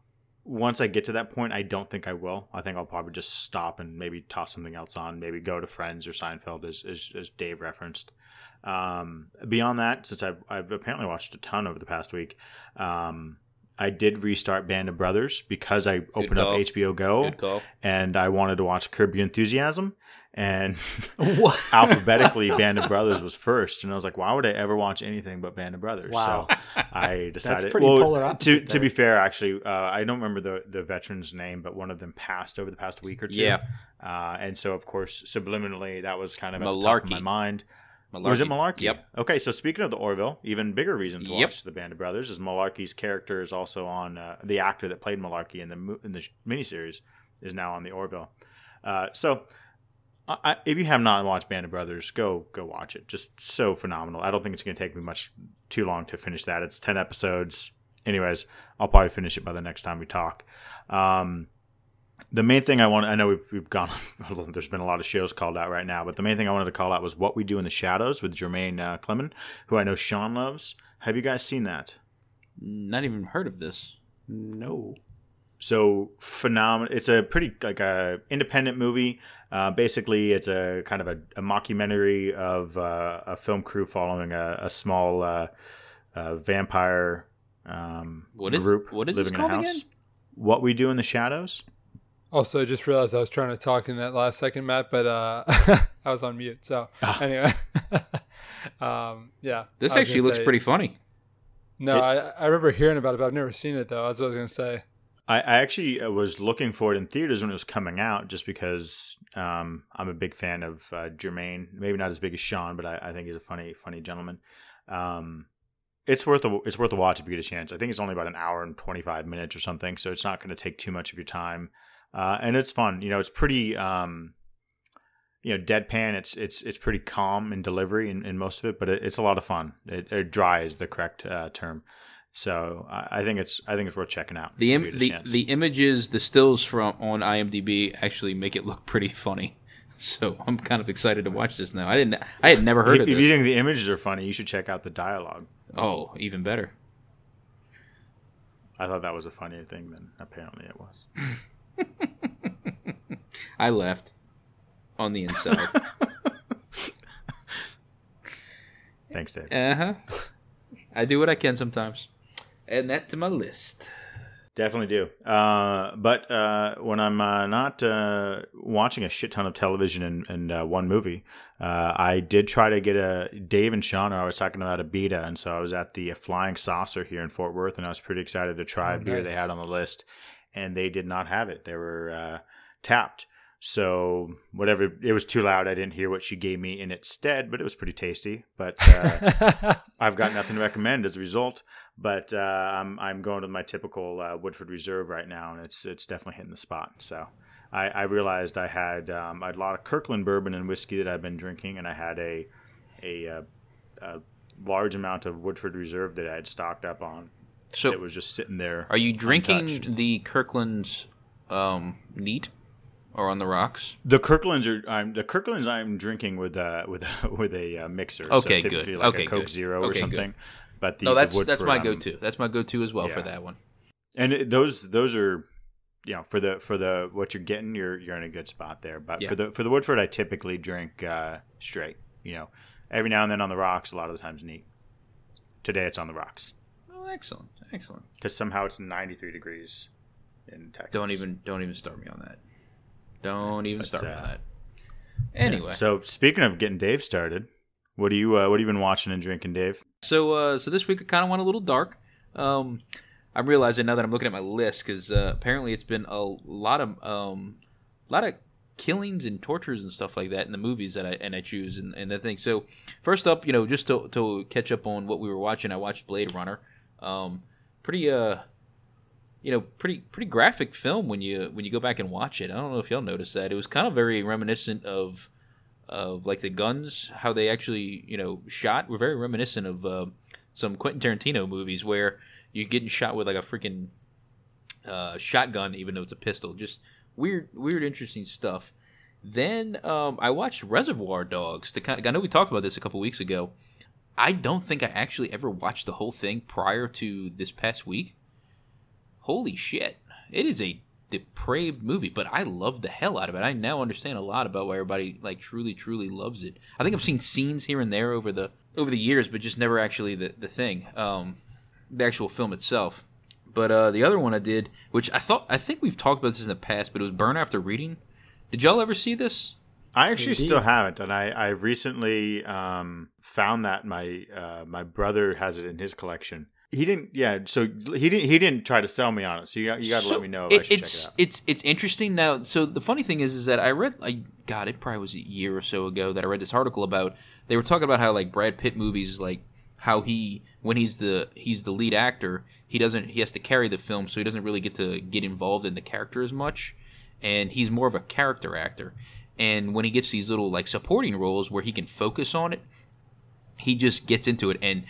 Speaker 9: Once I get to that point, I don't think I will. I think I'll probably just stop and maybe toss something else on. Maybe go to Friends or Seinfeld, as as, as Dave referenced. Um, beyond that, since I've I've apparently watched a ton over the past week, um, I did restart Band of Brothers because I opened up. HBO Go and I wanted to watch Curb Your Enthusiasm. And
Speaker 8: What?
Speaker 9: alphabetically, Band of Brothers was first, and I was like, "Why would I ever watch anything but Band of Brothers?"
Speaker 8: Wow.
Speaker 9: So I decided.
Speaker 8: That's pretty
Speaker 9: well,
Speaker 8: polar
Speaker 9: to
Speaker 8: opposite
Speaker 9: to
Speaker 8: there.
Speaker 9: be fair, actually, uh, I don't remember the the veteran's name, but one of them passed over the past week or two.
Speaker 6: Yeah.
Speaker 9: uh, and so of course, subliminally, that was kind of at the top of my mind.
Speaker 6: Malarkey.
Speaker 9: Was it Malarkey?
Speaker 6: Yep.
Speaker 9: Okay, so speaking of the Orville, even bigger reason to
Speaker 6: Yep.
Speaker 9: watch the Band of Brothers is Malarkey's character is also on uh, the actor that played Malarkey in the in the miniseries is now on the Orville. Uh, so, I- if you have not watched Band of Brothers, go go watch it. Just so phenomenal. I don't think it's going to take me much too long to finish that. It's ten episodes. Anyways, I'll probably finish it by the next time we talk. Um, the main thing I want I know we've, we've gone there's been a lot of shows called out right now but the main thing I wanted to call out was What We Do in the Shadows with Jermaine uh, Clement who I know Sean loves have you guys seen that
Speaker 6: Not even heard of this.
Speaker 8: No.
Speaker 9: so phenomenal it's a pretty like a independent movie uh, basically it's a kind of a, a mockumentary of uh, a film crew following a, a small uh, uh, vampire um,
Speaker 6: What is-
Speaker 9: group
Speaker 6: what is this
Speaker 9: living in a
Speaker 6: called
Speaker 9: house
Speaker 6: again?
Speaker 9: What We Do in the Shadows
Speaker 7: Also, I just realized I was trying to talk in that last second, Matt, but uh, I was on mute. So
Speaker 9: Ah.
Speaker 7: anyway, um, yeah.
Speaker 6: This actually looks
Speaker 7: say-
Speaker 6: pretty funny.
Speaker 7: No,
Speaker 9: It-
Speaker 7: I, I remember hearing about it, but I've never seen it though. That's what I was gonna say.
Speaker 9: I, I actually uh, was looking for it in theaters when it was coming out, just because um, I'm a big fan of uh, Jermaine. Maybe not as big as Sean, but I, I think he's a funny, funny gentleman. Um, it's worth a it's worth a watch if you get a chance. I think it's only about an hour and 25 minutes or something, so it's not going to take too much of your time, uh, and it's fun. You know, it's pretty. Um, you know, deadpan. It's it's it's pretty calm in delivery in, in most of it, but it, it's a lot of fun. It, dry is the correct uh, term. So I, I think it's I think it's worth checking out.
Speaker 6: The Im- the the images, the stills from on IMDb actually make it look pretty funny. So I'm kind of excited to watch this now. I didn't. I had never heard
Speaker 9: if,
Speaker 6: of this.
Speaker 9: if you think the images are funny, you should check out the dialogue.
Speaker 6: oh, even better.
Speaker 9: I thought that was a funnier thing than apparently it was.
Speaker 6: I left on the inside.
Speaker 9: Thanks, Dave.
Speaker 6: uh huh. I do what I can sometimes. Add that to my list.
Speaker 9: Definitely do. Uh, but uh, when I'm uh, not uh, watching a shit ton of television and, and uh, one movie, uh, I did try to get a Dave and Sean. I was talking about a beta, and so I was at the Flying Saucer here in Fort Worth, and I was pretty excited to try
Speaker 7: Oh,
Speaker 9: a beer they had on the list, and they did not have it. They were uh, tapped. So whatever, it was too loud. I didn't hear what she gave me in its stead, but it was pretty tasty. But uh, I've got nothing to recommend as a result. But uh, I'm I'm going to my typical uh, Woodford Reserve right now, and it's it's definitely hitting the spot. So I, I realized I had um, I had a lot of Kirkland bourbon and whiskey that I've been drinking, and I had a a, uh a large amount of Woodford Reserve that I had stocked up on.
Speaker 6: So
Speaker 9: it was just sitting there.
Speaker 6: Are you drinking
Speaker 9: untouched.
Speaker 6: the Kirkland's um, neat or on the rocks?
Speaker 9: The Kirklands are I'm the Kirklands I'm drinking with uh with with a uh, mixer.
Speaker 6: Okay,
Speaker 9: so
Speaker 6: good.
Speaker 9: Like
Speaker 6: Okay,
Speaker 9: a Coke
Speaker 6: good.
Speaker 9: Zero or
Speaker 6: Okay, good.
Speaker 9: something. But the
Speaker 6: no, that's
Speaker 9: the
Speaker 6: that's my
Speaker 9: um,
Speaker 6: go-to. That's my go-to as well for that one.
Speaker 9: and it, those those are you know for the for the what you're getting you're you're in a good spot there but
Speaker 6: Yeah.
Speaker 9: for the for the woodford i typically drink uh straight you know every now and then on the rocks a lot of the times neat today it's on the rocks
Speaker 6: excellent, excellent.
Speaker 9: because somehow it's 93 degrees in texas
Speaker 6: Don't even don't even start me on that. Don't even
Speaker 9: But,
Speaker 6: start me
Speaker 9: uh,
Speaker 6: on that. Anyway,
Speaker 9: so speaking of getting dave started what do you uh, what have you been watching and drinking dave
Speaker 6: So uh, so this week I kind of went a little dark. Um, I'm realizing now that I'm looking at my list because uh, apparently it's been a lot of um, a lot of killings and tortures and stuff like that in the movies that I and I choose and, and the thing. So first up, you know, just to, to catch up on what we were watching, I watched Blade Runner. Um, pretty uh, you know, pretty pretty graphic film when you when you go back and watch it. I don't know if y'all noticed that. It was kind of very reminiscent of of like the guns, how they actually you know shot, were very reminiscent of uh, some Quentin Tarantino movies where you're getting shot with like a freaking uh, shotgun, even though it's a pistol. Just weird, weird, interesting stuff. Then um, I watched Reservoir Dogs. To kind of, I know we talked about this a couple weeks ago. I don't think I actually ever watched the whole thing prior to this past week. Holy shit! It is a depraved movie, but I love the hell out of it. I now understand a lot about why everybody like truly, truly loves it. I think I've seen scenes here and there over the over the years, but just never actually the the thing, um, the actual film itself. But uh, the other one I did, which I thought I think we've talked about this in the past, but it was Burn After Reading. Did y'all ever see this?
Speaker 9: I actually
Speaker 8: Indeed.
Speaker 9: still haven't, and I I recently um, found that my uh, my brother has it in his collection. He didn't, yeah. So he didn't he didn't try to sell me on it. So you got, you got to
Speaker 6: So
Speaker 9: let me know if I
Speaker 6: it-
Speaker 9: should
Speaker 6: it's
Speaker 9: check it out.
Speaker 6: it's it's interesting now. So the funny thing is, is that I read, I God, it probably was a year or so ago that I read this article about. They were talking about how like Brad Pitt movies, like how he when he's the he's the lead actor, he doesn't he has to carry the film, so he doesn't really get to get involved in the character as much, and he's more of a character actor. And when he gets these little like supporting roles where he can focus on it, he just gets into it and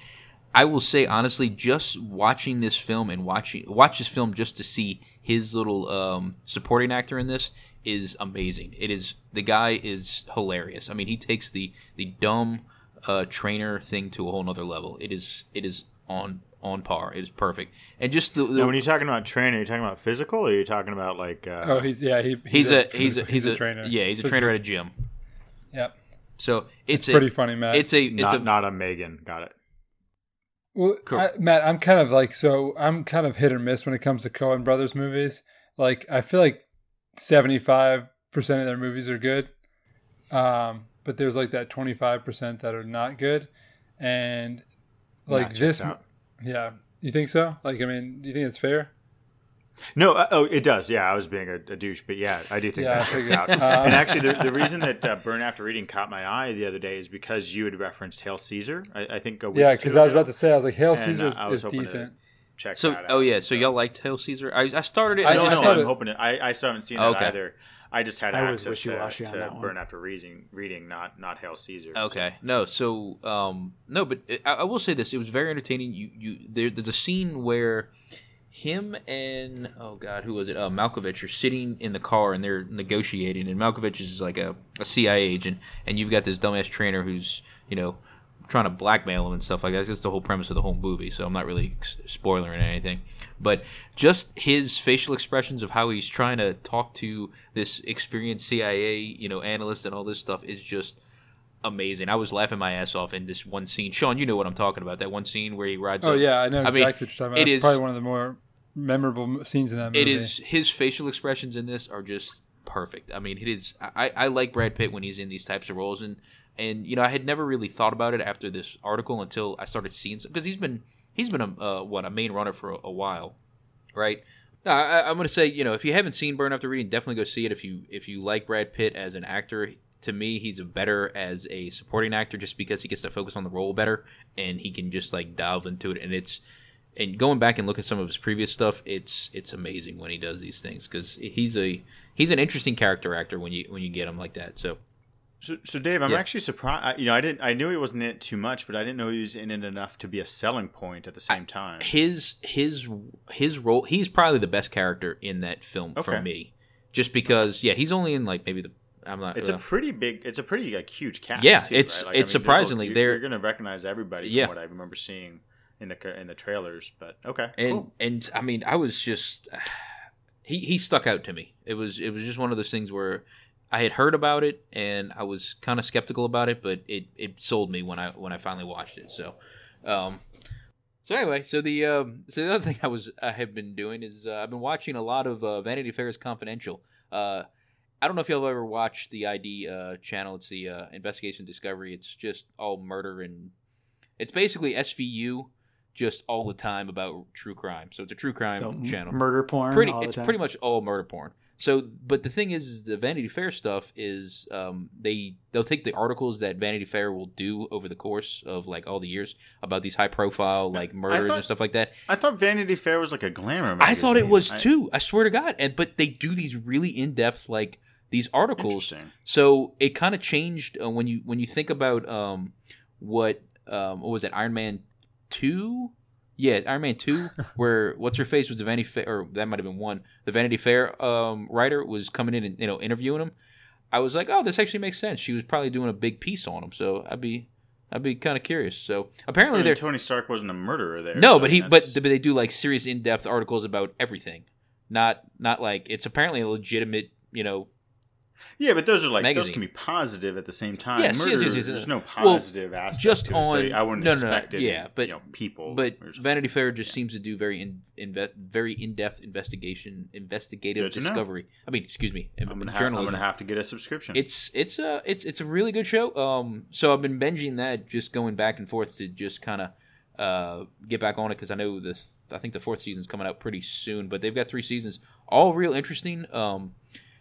Speaker 6: I will say honestly, just watching this film and watching watch this film just to see his little um, supporting actor in this is amazing. It is the guy is hilarious. I mean, he takes the the dumb uh, trainer thing to a whole nother level. It is it is on on par. It is perfect. And just the, the
Speaker 9: Now, when you're talking about training, are you talking about physical, or are you talking about like? Uh,
Speaker 7: Oh, he's yeah, he,
Speaker 6: he's, a, he's a he's a,
Speaker 7: trainer.
Speaker 6: Yeah, he's a
Speaker 7: Physical-
Speaker 6: trainer at a gym.
Speaker 7: Yep,
Speaker 6: So it's,
Speaker 7: it's
Speaker 6: a,
Speaker 7: pretty funny, Matt.
Speaker 6: It's a it's
Speaker 9: not
Speaker 6: a
Speaker 9: not a Megan. Got it.
Speaker 7: Well,
Speaker 6: Cool.
Speaker 7: I, Matt, I'm kind of like so. I'm kind of hit or miss when it comes to Coen Brothers movies. Like, I feel like 75 percent of their movies are good, um, but there's like that 25 percent that are not good. And like
Speaker 9: That checks
Speaker 7: this,
Speaker 9: out.
Speaker 7: Yeah, you think so? Like, I mean, do you think it's fair?
Speaker 9: No, uh, oh, it does. Yeah, I was being a, a douche, but yeah, I do think
Speaker 7: Yeah,
Speaker 9: that checks out.
Speaker 7: Um,
Speaker 9: and actually, the, the reason that uh, Burn After Reading caught my eye the other day is because you had referenced Hail Caesar. I, I think a week
Speaker 7: Yeah, because I was about to say, I was like, Hail
Speaker 9: And, uh,
Speaker 7: Caesar
Speaker 9: I
Speaker 7: is,
Speaker 9: was
Speaker 7: is
Speaker 9: hoping to
Speaker 7: decent.
Speaker 9: check
Speaker 6: so
Speaker 9: that out.
Speaker 6: oh yeah. So y'all liked Hail Caesar? I, I started it.
Speaker 7: I
Speaker 6: and
Speaker 9: No,
Speaker 6: I
Speaker 7: just
Speaker 9: no,
Speaker 6: just
Speaker 7: thought
Speaker 9: I'm
Speaker 7: it-
Speaker 9: hoping it. I, I still haven't seen
Speaker 6: Okay.
Speaker 9: that either. I just had
Speaker 8: I
Speaker 9: access to,
Speaker 8: wishy-washy on
Speaker 9: to
Speaker 8: that one.
Speaker 9: Burn After Reading, reading, not not Hail Caesar.
Speaker 6: Okay. No. So, um, no, but I, I will say this: it was very entertaining. You, you, there, there's a scene where him and oh god, who was it? Uh, Malkovich are sitting in the car and they're negotiating, and Malkovich is like a, a CIA agent, and you've got this dumbass trainer who's you know trying to blackmail him and stuff like that. That's just the whole premise of the whole movie. So I'm not really spoiling anything, but just his facial expressions of how he's trying to talk to this experienced CIA, you know, analyst and all this stuff is just amazing. I was laughing my ass off in this one scene. Sean, you know what I'm talking about. That one scene where he rides.
Speaker 7: Oh
Speaker 6: up-
Speaker 7: yeah, I know
Speaker 6: I
Speaker 7: exactly
Speaker 6: mean,
Speaker 7: what you're talking about.
Speaker 6: it
Speaker 7: It's
Speaker 6: is-
Speaker 7: probably one of the more memorable scenes in that movie.
Speaker 6: It is his facial expressions in this are just perfect. I mean, it is. I, I like Brad Pitt when he's in these types of roles, and and you know I had never really thought about it after this article until I started seeing some because he's been he's been a uh, what a main runner for a, a while, right? I, I'm going to say you know if you haven't seen Burn After Reading, definitely go see it. If you if you like Brad Pitt as an actor, to me he's better as a supporting actor just because he gets to focus on the role better and he can just like delve into it and it's and going back and look at some of his previous stuff, it's it's amazing when he does these things because he's a he's an interesting character actor when you when you get him like that. So
Speaker 9: So, so Dave, I'm
Speaker 6: Yeah.
Speaker 9: actually surprised. You know, I didn't. I knew he wasn't in it too much, but I didn't know he was in it enough to be a selling point at the same time.
Speaker 6: his his his role he's probably the best character in that film for me, just because yeah he's only in like maybe the I'm not
Speaker 9: It's
Speaker 6: uh,
Speaker 9: a pretty big. It's a pretty like huge cast.
Speaker 6: Yeah,
Speaker 9: too,
Speaker 6: it's-
Speaker 9: right? Like,
Speaker 6: it's
Speaker 9: I mean,
Speaker 6: surprisingly,
Speaker 9: you're,
Speaker 6: they're-
Speaker 9: you're going to recognize everybody
Speaker 6: Yeah.
Speaker 9: from what I remember seeing in the in the trailers. But okay,
Speaker 6: and
Speaker 9: cool.
Speaker 6: and I mean, I was just he he stuck out to me. It was it was just one of those things where I had heard about it and I was kind of skeptical about it, but it it sold me when I when I finally watched it. So, um, so anyway, so the um, so the other thing I was I have been doing is uh, I've been watching a lot of uh, Vanity Fair's Confidential. Uh, I don't know if you'll ever watched the ID uh, channel. It's the uh, Investigation Discovery. It's just all murder and it's basically SVU, just all the time about true crime. So it's a true crime
Speaker 8: So,
Speaker 6: channel.
Speaker 8: murder porn.
Speaker 6: pretty,
Speaker 8: all the
Speaker 6: it's pretty much all murder porn. So, but the thing is, is the Vanity Fair stuff is um, they they'll take the articles that Vanity Fair will do over the course of like all the years about these high profile like murders
Speaker 9: thought-
Speaker 6: and stuff like that.
Speaker 9: I thought Vanity Fair was like a glamour.
Speaker 6: I thought it was
Speaker 9: I-
Speaker 6: too. I swear to God. And but they do these really in depth like these articles. So it kind of changed uh, when you when you think about um, what um, what was it Iron Man two? Yeah, Iron Man two, where what's her face was the Vanity Fair, or that might have been one. The Vanity Fair um, writer was coming in and you know interviewing him. I was like, oh, this actually makes sense. She was probably doing a big piece on him, so I'd be I'd be kind of curious. So
Speaker 9: I
Speaker 6: apparently
Speaker 9: mean, Tony Stark wasn't a murderer there.
Speaker 6: no,
Speaker 9: so
Speaker 6: but he but, but they do like serious in depth articles about everything, not not like it's apparently a legitimate you know
Speaker 9: yeah, but those are like those can be positive at the same time.
Speaker 6: Yes, yes,
Speaker 9: Murder,
Speaker 6: yes, yes,
Speaker 9: There's
Speaker 6: yes.
Speaker 9: no
Speaker 6: Well,
Speaker 9: positive aspect
Speaker 6: just
Speaker 9: to it, so
Speaker 6: on-
Speaker 9: I wouldn't
Speaker 6: no, no, no,
Speaker 9: expect it.
Speaker 6: yeah, but-
Speaker 9: you know, people.
Speaker 6: But. Vanity Fair just seems to do very in, inve- very in depth investigation, investigative
Speaker 9: to know.
Speaker 6: discovery. I mean, excuse me,
Speaker 9: I'm gonna, have, I'm gonna have to get a subscription.
Speaker 6: It's it's a it's it's a really good show. Um, so I've been binging that, just going back and forth to just kind of uh get back on it because I know the I think the fourth season's coming out pretty soon, but they've got three seasons, all real interesting. Um,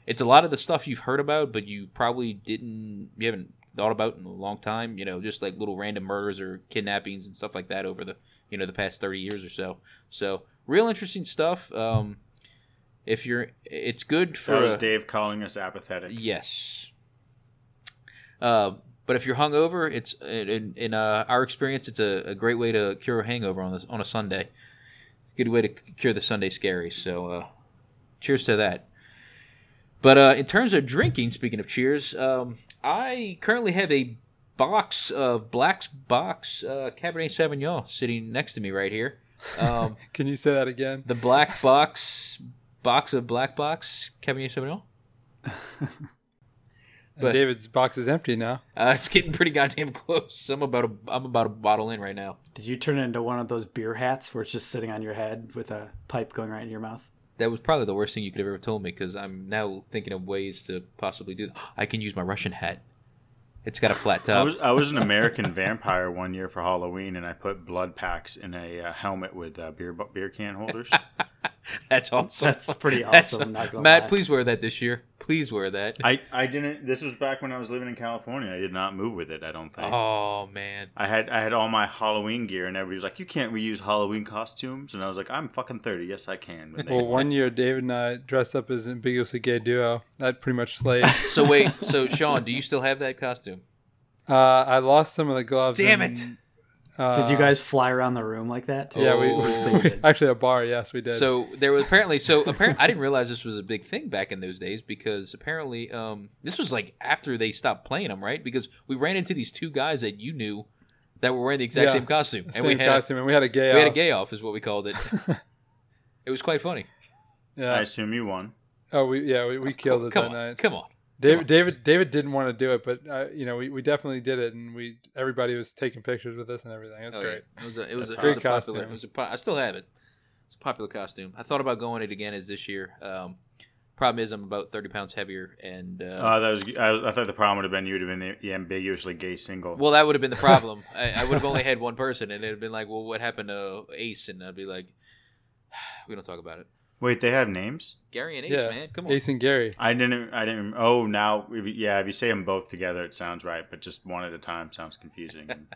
Speaker 6: it's a lot of the stuff you've heard about, but you probably didn't you haven't thought about in a long time. You know, just like little random murders or kidnappings and stuff like that over the you know the past thirty years or so. So real interesting stuff. Um, if you're, it's good for
Speaker 9: that was Dave calling us apathetic.
Speaker 6: Yes. Uh, but if you're hungover, it's in, in uh, our experience, it's a, a great way to cure a hangover on this on a Sunday. Good way to cure the Sunday scaries. So, uh, cheers to that. But uh, in terms of drinking, speaking of cheers, um, I currently have a box of Black's Box uh, Cabernet Sauvignon sitting next to me right here. Um,
Speaker 7: Can you say that again?
Speaker 6: the Black Box box of Black Box Cabernet Sauvignon. But-
Speaker 7: David's box is empty now.
Speaker 6: Uh, it's getting pretty goddamn close. I'm about a, I'm about a bottle in right now.
Speaker 8: Did you turn it into one of those beer hats where it's just sitting on your head with a pipe going right in your mouth?
Speaker 6: That was probably the worst thing you could have ever told me because I'm now thinking of ways to possibly do. I can use my Russian hat. It's got a flat
Speaker 9: I
Speaker 6: top.
Speaker 9: was I was an American vampire one year for Halloween, and I put blood packs in a uh, helmet with uh, beer beer can holders.
Speaker 6: That's awesome.
Speaker 8: That's pretty
Speaker 6: That's-
Speaker 8: awesome, not gonna
Speaker 6: Matt,
Speaker 8: lie.
Speaker 6: please wear that this year. Please wear that.
Speaker 9: I I didn't. This was back when I was living in California. I did not move with it. I don't think.
Speaker 6: Oh man.
Speaker 9: I had I had all my Halloween gear, and everybody was like, "You can't reuse Halloween costumes." And I was like, "I'm fucking thirty. Yes, I can."
Speaker 7: Well, one year David and I dressed up as ambiguously gay duo. That pretty much slayed.
Speaker 6: So wait. So Sean, do you still have that costume?
Speaker 7: uh, I lost some of the gloves.
Speaker 6: Damn
Speaker 7: and,
Speaker 6: it.
Speaker 7: Uh,
Speaker 8: Did you guys fly around the room like that too?
Speaker 7: Yeah, we,
Speaker 6: Oh.
Speaker 8: So you
Speaker 7: actually a bar. Yes, we did.
Speaker 6: So there was apparently so apparently I didn't realize this was a big thing back in those days because apparently um, this was like after they stopped playing them, right? Because we ran into these two guys that you knew that were wearing the exact
Speaker 7: Yeah,
Speaker 6: same costume, and
Speaker 7: same
Speaker 6: we had
Speaker 7: costume, and we had a gay.
Speaker 6: a, we had a gay off, is what we called it. it was quite funny.
Speaker 7: Yeah.
Speaker 9: I assume you won.
Speaker 7: Oh, we yeah we, we killed it
Speaker 6: come
Speaker 7: that
Speaker 6: on,
Speaker 7: night.
Speaker 6: come on.
Speaker 7: David David David didn't want to do it, but uh, you know we, we definitely did it, and we everybody was taking pictures with us and everything. It was
Speaker 6: Oh,
Speaker 7: great.
Speaker 6: yeah. It was a, it was,
Speaker 9: That's
Speaker 6: a, it
Speaker 7: great
Speaker 6: was a popular. It was a po- I still have it. It's a popular costume. I thought about going it again as this year. Um, problem is I'm about thirty pounds heavier, and uh,
Speaker 9: Uh, that was. I, I thought the problem would have been you would have been the, the ambiguously gay single.
Speaker 6: Well, that would have been the problem. I, I would have only had one person, and it'd have been like, "Well, what happened to Ace?" And I'd be like, "We don't talk about it."
Speaker 9: Wait, they have names?
Speaker 6: Gary and Ace,
Speaker 7: yeah,
Speaker 6: man, come on.
Speaker 7: Ace and Gary.
Speaker 9: I didn't. I didn't. Oh, now, if you, yeah. If you say them both together, it sounds right, but just one at a time sounds confusing.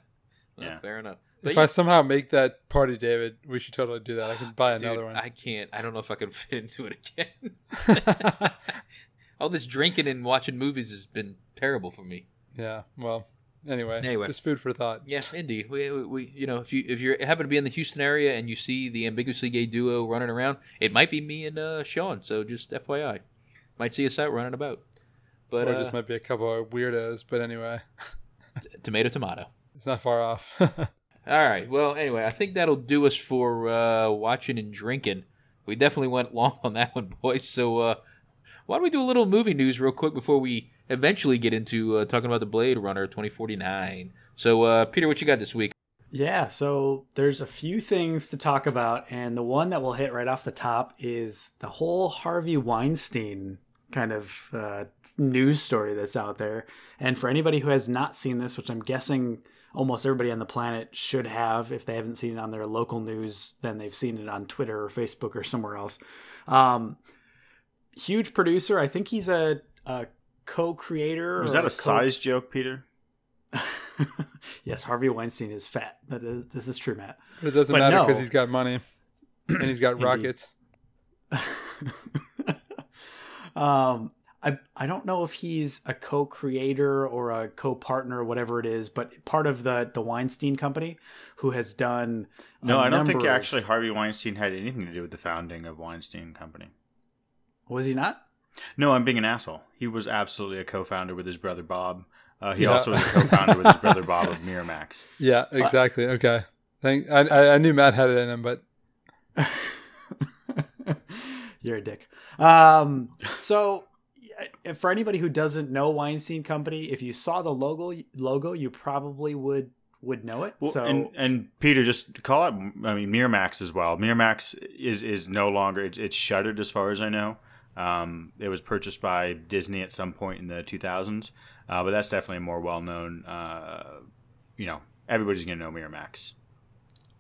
Speaker 9: Yeah.
Speaker 6: fair enough.
Speaker 7: if
Speaker 6: But
Speaker 7: I somehow make that party, David, we should totally do that. I can buy
Speaker 6: Dude,
Speaker 7: another one.
Speaker 6: I can't. I don't know if I can fit into it again. All this drinking and watching movies has been terrible for me.
Speaker 7: yeah. Well. Anyway.
Speaker 6: Anyway.
Speaker 7: Just food for thought.
Speaker 6: Yeah, indeed. We, we, we you know, if you if you happen to be in the Houston area and you see the ambiguously gay duo running around, it might be me and uh, Sean. So just FYI, might see us out running about. But
Speaker 7: or
Speaker 6: uh,
Speaker 7: just might be a couple of weirdos. But anyway,
Speaker 6: t- tomato, tomato.
Speaker 7: it's not far off.
Speaker 6: All right. Well, anyway, I think that'll do us for uh, watching and drinking. We definitely went long on that one, boys. So uh, why don't we do a little movie news real quick before we eventually get into uh, talking about the Blade Runner 2049? So, uh, Peter, what you got this week?
Speaker 8: Yeah, so there's a few things to talk about, and the one that we'll hit right off the top is the whole Harvey Weinstein kind of uh, news story that's out there. And for anybody who has not seen this, which I'm guessing almost everybody on the planet should have, if they haven't seen it on their local news, then they've seen it on Twitter or Facebook or somewhere else. Um, huge producer. I think he's a, a co-creator.
Speaker 9: Was that a
Speaker 8: co-
Speaker 9: size joke, Peter?
Speaker 8: yes, Harvey Weinstein is fat. That is, this is true, Matt.
Speaker 7: but it doesn't
Speaker 8: But
Speaker 7: matter
Speaker 8: no.
Speaker 7: because he's got money and he's got rockets.
Speaker 8: um, I I don't know if he's a co-creator or a co-partner or whatever it is, but part of the the Weinstein Company, who has done.
Speaker 9: No, I don't think
Speaker 8: of-
Speaker 9: actually Harvey Weinstein had anything to do with the founding of Weinstein Company.
Speaker 8: was he not.
Speaker 9: No, I'm being an asshole. He was absolutely a co-founder with his brother Bob. Uh, he
Speaker 7: Yeah.
Speaker 9: also was a co-founder with his brother Bob of Miramax.
Speaker 7: Yeah, exactly. Okay. Thank. I, I I knew Matt had it in him, but
Speaker 8: You're a dick. Um, so for anybody who doesn't know Weinstein Company, if you saw the logo logo, you probably would would know it.
Speaker 9: Well,
Speaker 8: so
Speaker 9: and, and Peter, just call it. I mean, Miramax as well. Miramax is is no longer. It's, it's shuttered as far as I know. Um, it was purchased by Disney at some point in the 2000s, uh, but that's definitely a more well known. Uh, you know, everybody's gonna know Miramax.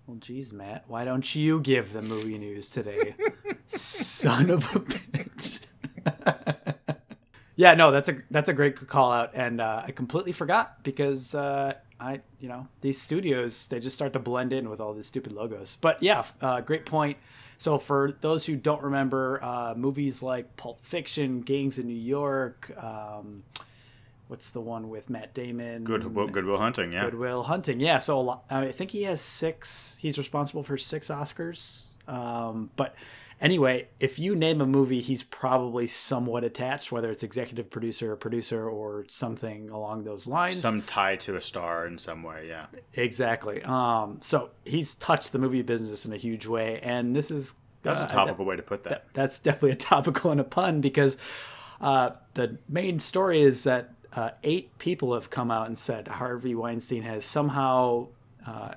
Speaker 8: Well, geez, Matt, why don't you give the movie news today? Son of a bitch. yeah, no, that's a that's a great call out, and uh, I completely forgot because uh, I, you know, these studios they just start to blend in with all these stupid logos. But yeah, uh, great point. So for those who don't remember, uh, movies like Pulp Fiction, Gangs in New York. Um, What's the one with Matt Damon?
Speaker 9: Good, Goodwill Hunting, yeah.
Speaker 8: Good Will Hunting. Yeah, so a lot, I think he has six. He's responsible for six Oscars. Um, but anyway, if you name a movie, he's probably somewhat attached, whether it's executive producer or producer or something along those lines.
Speaker 9: Some tie to a star in some way, yeah.
Speaker 8: exactly. Um, so he's touched the movie business in a huge way, and this is
Speaker 9: That's
Speaker 8: uh,
Speaker 9: a topical way to put that.
Speaker 8: that- that's definitely a topical and a pun because uh, the main story is that uh, eight people have come out and said Harvey Weinstein has somehow uh,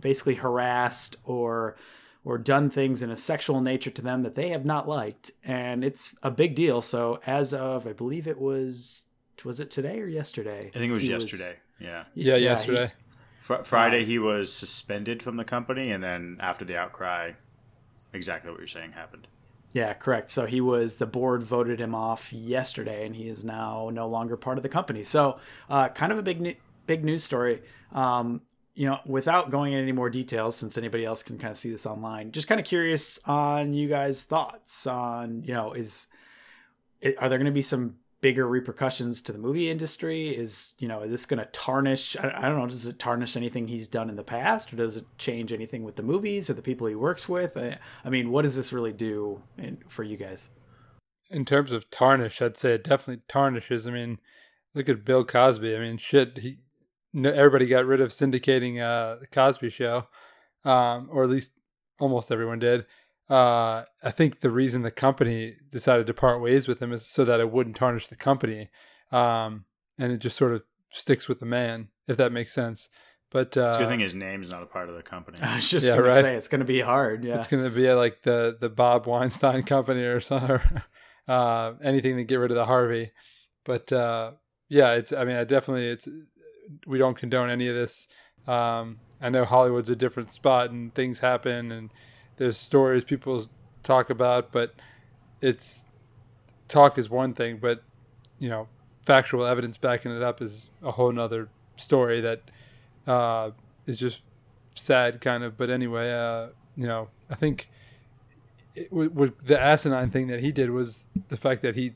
Speaker 8: basically harassed or or done things in a sexual nature to them that they have not liked, and it's a big deal. So as of I believe it was was it today or yesterday?
Speaker 9: I think it was
Speaker 8: He
Speaker 9: yesterday. yeah.
Speaker 7: yeah,
Speaker 8: he-
Speaker 7: yesterday.
Speaker 9: Fr- Friday, he was suspended from the company, and then after the outcry, exactly what you're saying happened.
Speaker 8: Yeah, correct. So he was the board voted him off yesterday, and he is now no longer part of the company. So, uh, kind of a big, ne- big news story. Um, you know, without going into any more details, since anybody else can kind of see this online, just kind of curious on you guys' thoughts on, you know, is are there going to be some bigger repercussions to the movie industry? Is you know, is this going to tarnish? I, I don't know. Does it tarnish anything he's done in the past, or does it change anything with the movies or the people he works with? I, I mean, what does this really do in, for you guys?
Speaker 7: In terms of tarnish, I'd say it definitely tarnishes. I mean, look at Bill Cosby. I mean, shit, he everybody got rid of syndicating uh, the Cosby Show, um, or at least almost everyone did. Uh, I think the reason the company decided to part ways with him is so that it wouldn't tarnish the company, um, and it just sort of sticks with the man, if that makes sense. But uh,
Speaker 9: It's a good thing his name's not a part of the company.
Speaker 8: I was just
Speaker 7: Yeah,
Speaker 8: going
Speaker 7: right.
Speaker 8: to say it's going to be hard. Yeah.
Speaker 7: It's going to be like the the Bob Weinstein Company or something, uh, anything to get rid of the Harvey. But uh, yeah, it's. I mean, I definitely it's. We don't condone any of this. Um, I know Hollywood's a different spot and things happen and there's stories people talk about, but it's talk is one thing, but you know, factual evidence backing it up is a whole nother story that uh, is just sad, kind of. But anyway, uh, you know, I think it, the asinine thing that he did was the fact that he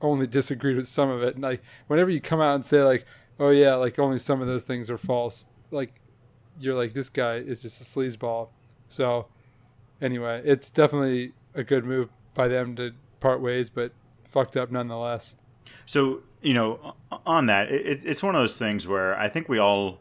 Speaker 7: only disagreed with some of it. And like, whenever you come out and say like, "Oh yeah, like only some of those things are false," like you're like, this guy is just a sleazeball. So anyway, it's definitely a good move by them to part ways, but fucked up nonetheless.
Speaker 9: So you know, on that, it, it's one of those things where I think we all,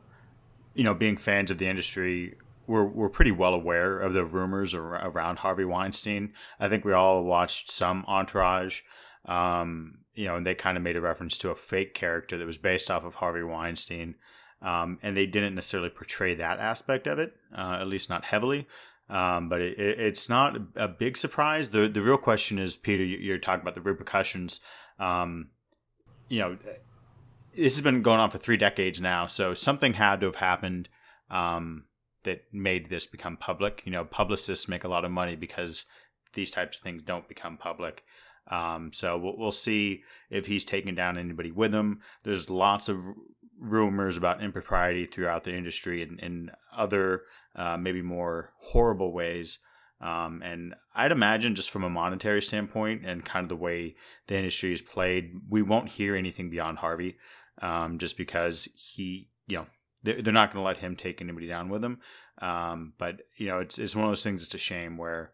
Speaker 9: you know, being fans of the industry, we're we're pretty well aware of the rumors around Harvey Weinstein. I think we all watched some Entourage. Um, you know, and they kind of made a reference to a fake character that was based off of Harvey Weinstein. Um, and they didn't necessarily portray that aspect of it, uh, at least not heavily. Um, but it, it, it's not a big surprise. The the real question is, Peter, you're talking about the repercussions. Um, you know, this has been going on for three decades now, so something had to have happened um, that made this become public. You know, publicists make a lot of money because these types of things don't become public. Um, so we'll, we'll see if he's taking down anybody with him. There's lots of rumors about impropriety throughout the industry and in other uh, maybe more horrible ways. Um, and I'd imagine just from a monetary standpoint and kind of the way the industry is played, we won't hear anything beyond Harvey, um, just because he, you know, they're, they're not going to let him take anybody down with him. Um, but you know, it's it's one of those things. It's a shame where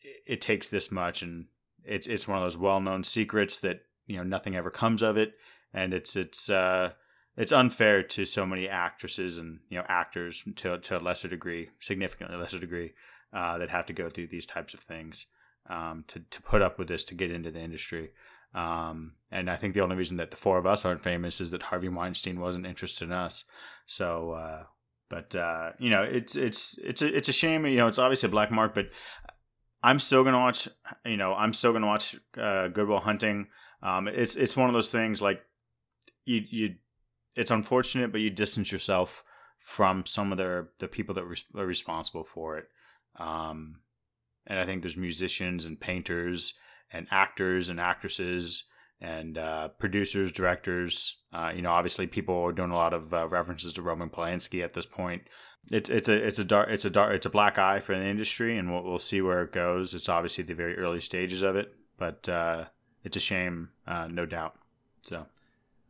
Speaker 9: it, it takes this much, and it's it's one of those well known secrets that you know nothing ever comes of it, and it's it's uh, it's unfair to so many actresses and you know actors to to a lesser degree, significantly lesser degree, uh, that have to go through these types of things um, to to put up with this to get into the industry. Um, and I think the only reason that the four of us aren't famous is that Harvey Weinstein wasn't interested in us. So, uh, but uh, you know, it's it's it's a, it's a shame. You know, it's obviously a black mark, but I'm still gonna watch. You know, I'm still gonna watch uh, Good Will Hunting. Um, it's it's one of those things like you you it's unfortunate, but you distance yourself from some of the the people that are responsible for it. Um, and I think there's musicians and painters and actors and actresses and uh, producers, directors. Uh, you know, obviously, people are doing a lot of uh, references to Roman Polanski at this point. It's it's a it's a dark it's a dark it's a black eye for the industry, and we'll we'll see where it goes. It's obviously the very early stages of it, but uh, it's a shame, uh, no doubt. So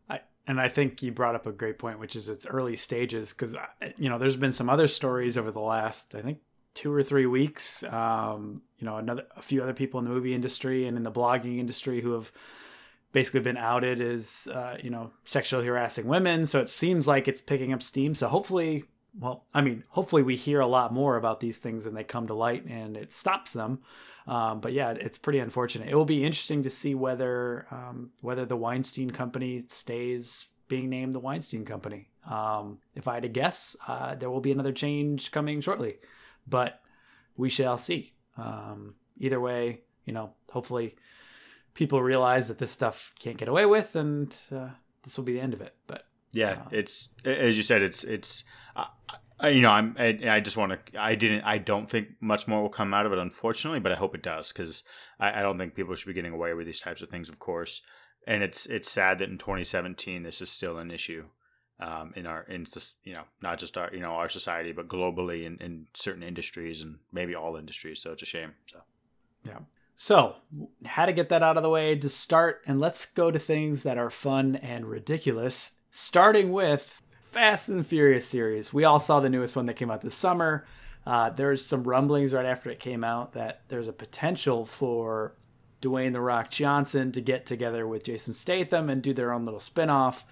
Speaker 9: I
Speaker 8: and I think you brought up a great point, which is its early stages, because uh, you know there's been some other stories over the last I think two or three weeks. Um, you know, another a few other people in the movie industry and in the blogging industry who have basically been outed as uh, you know sexually harassing women. So it seems like it's picking up steam. So hopefully, well, I mean, hopefully we hear a lot more about these things and they come to light and it stops them. Um, but yeah, it's pretty unfortunate. It will be interesting to see whether um, whether the Weinstein Company stays being named the Weinstein Company. Um, if I had to guess, uh, there will be another change coming shortly, but we shall see. Um, either way, you know, hopefully people realize that this stuff can't get away with, and uh, this will be the end of it. But
Speaker 9: yeah, uh, it's as you said, it's it's you know, I'm. I, I just want to. I didn't. I don't think much more will come out of it, unfortunately. But I hope it does because I, I, don't think people should be getting away with these types of things. Of course, and it's it's sad that in 2017 this is still an issue um, in our in you know not just our you know our society but globally in, in certain industries and maybe all industries. So it's a shame. So
Speaker 8: yeah. So, how to get that out of the way to start, and let's go to things that are fun and ridiculous. Starting with Fast and Furious series. We all saw the newest one that came out this summer. Uh, there's some rumblings right after it came out that there's a potential for Dwayne the Rock Johnson to get together with Jason Statham and do their own little spinoff.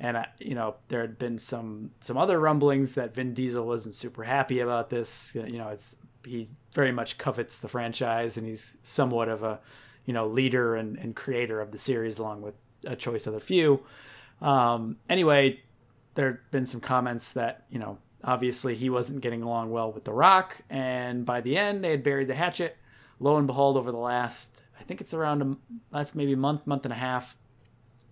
Speaker 8: And uh, you know, there had been some some other rumblings that Vin Diesel wasn't super happy about this. You know, it's he very much covets the franchise, and he's somewhat of a you know leader and, and creator of the series, along with a choice of a few. Um, anyway, there had been some comments that you know obviously he wasn't getting along well with The Rock, and by the end they had buried the hatchet. Lo and behold, over the last I think it's around a that's maybe month, month and a half.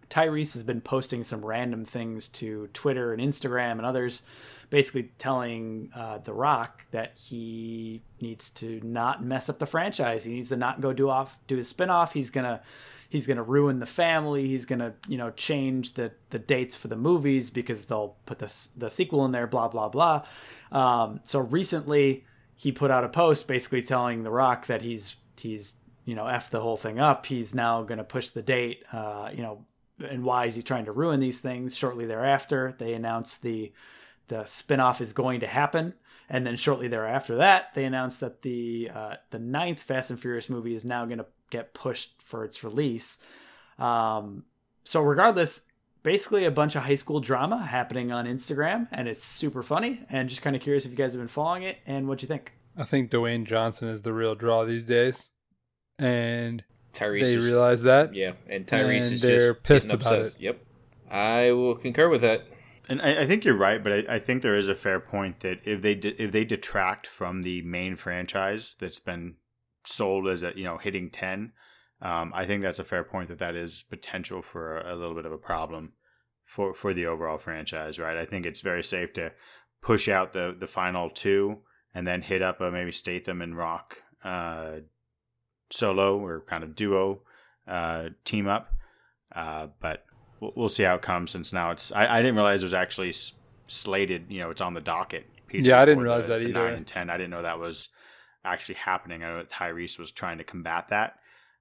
Speaker 8: Tyrese has been posting some random things to Twitter and Instagram and others, basically telling uh, The Rock that he needs to not mess up the franchise. He needs to not go do off do his spinoff. He's gonna he's going to ruin the family. He's going to, you know, change the the dates for the movies because they'll put the the sequel in there. Blah blah blah. Um, so recently, he put out a post basically telling The Rock that he's he's you know f the whole thing up. He's now going to push the date. Uh, you know, and why is he trying to ruin these things? Shortly thereafter, they announced the the spinoff is going to happen. And then shortly thereafter that, they announced that the uh, the ninth Fast and Furious movie is now going to get pushed for its release. Um, so regardless, basically a bunch of high school drama happening on Instagram, and it's super funny. And just kind of curious if you guys have been following it and what you think.
Speaker 7: I think Dwayne Johnson is the real draw these days, and
Speaker 6: Tyrese
Speaker 7: they
Speaker 6: is-
Speaker 7: realize that.
Speaker 6: Yeah, and Tyrese
Speaker 7: and
Speaker 6: is
Speaker 7: they're
Speaker 6: just
Speaker 7: pissed about
Speaker 6: obsessed.
Speaker 7: it.
Speaker 6: Yep, I will concur with that.
Speaker 9: And I, I think you're right, but I, I think there is a fair point that if they de- if they detract from the main franchise that's been sold as a you know hitting ten, um, I think that's a fair point that that is potential for a, a little bit of a problem for for the overall franchise, right? I think it's very safe to push out the the final two and then hit up a maybe Statham and Rock uh, solo or kind of duo uh, team up, uh, but we'll, we'll see how it comes since now it's I, I didn't realize it was actually s- slated you know it's on the docket.
Speaker 7: Yeah, I didn't realize
Speaker 9: the-
Speaker 7: that either.
Speaker 9: 9 and 10 i didn't know that was actually happening. I know that tyrese was trying to combat that.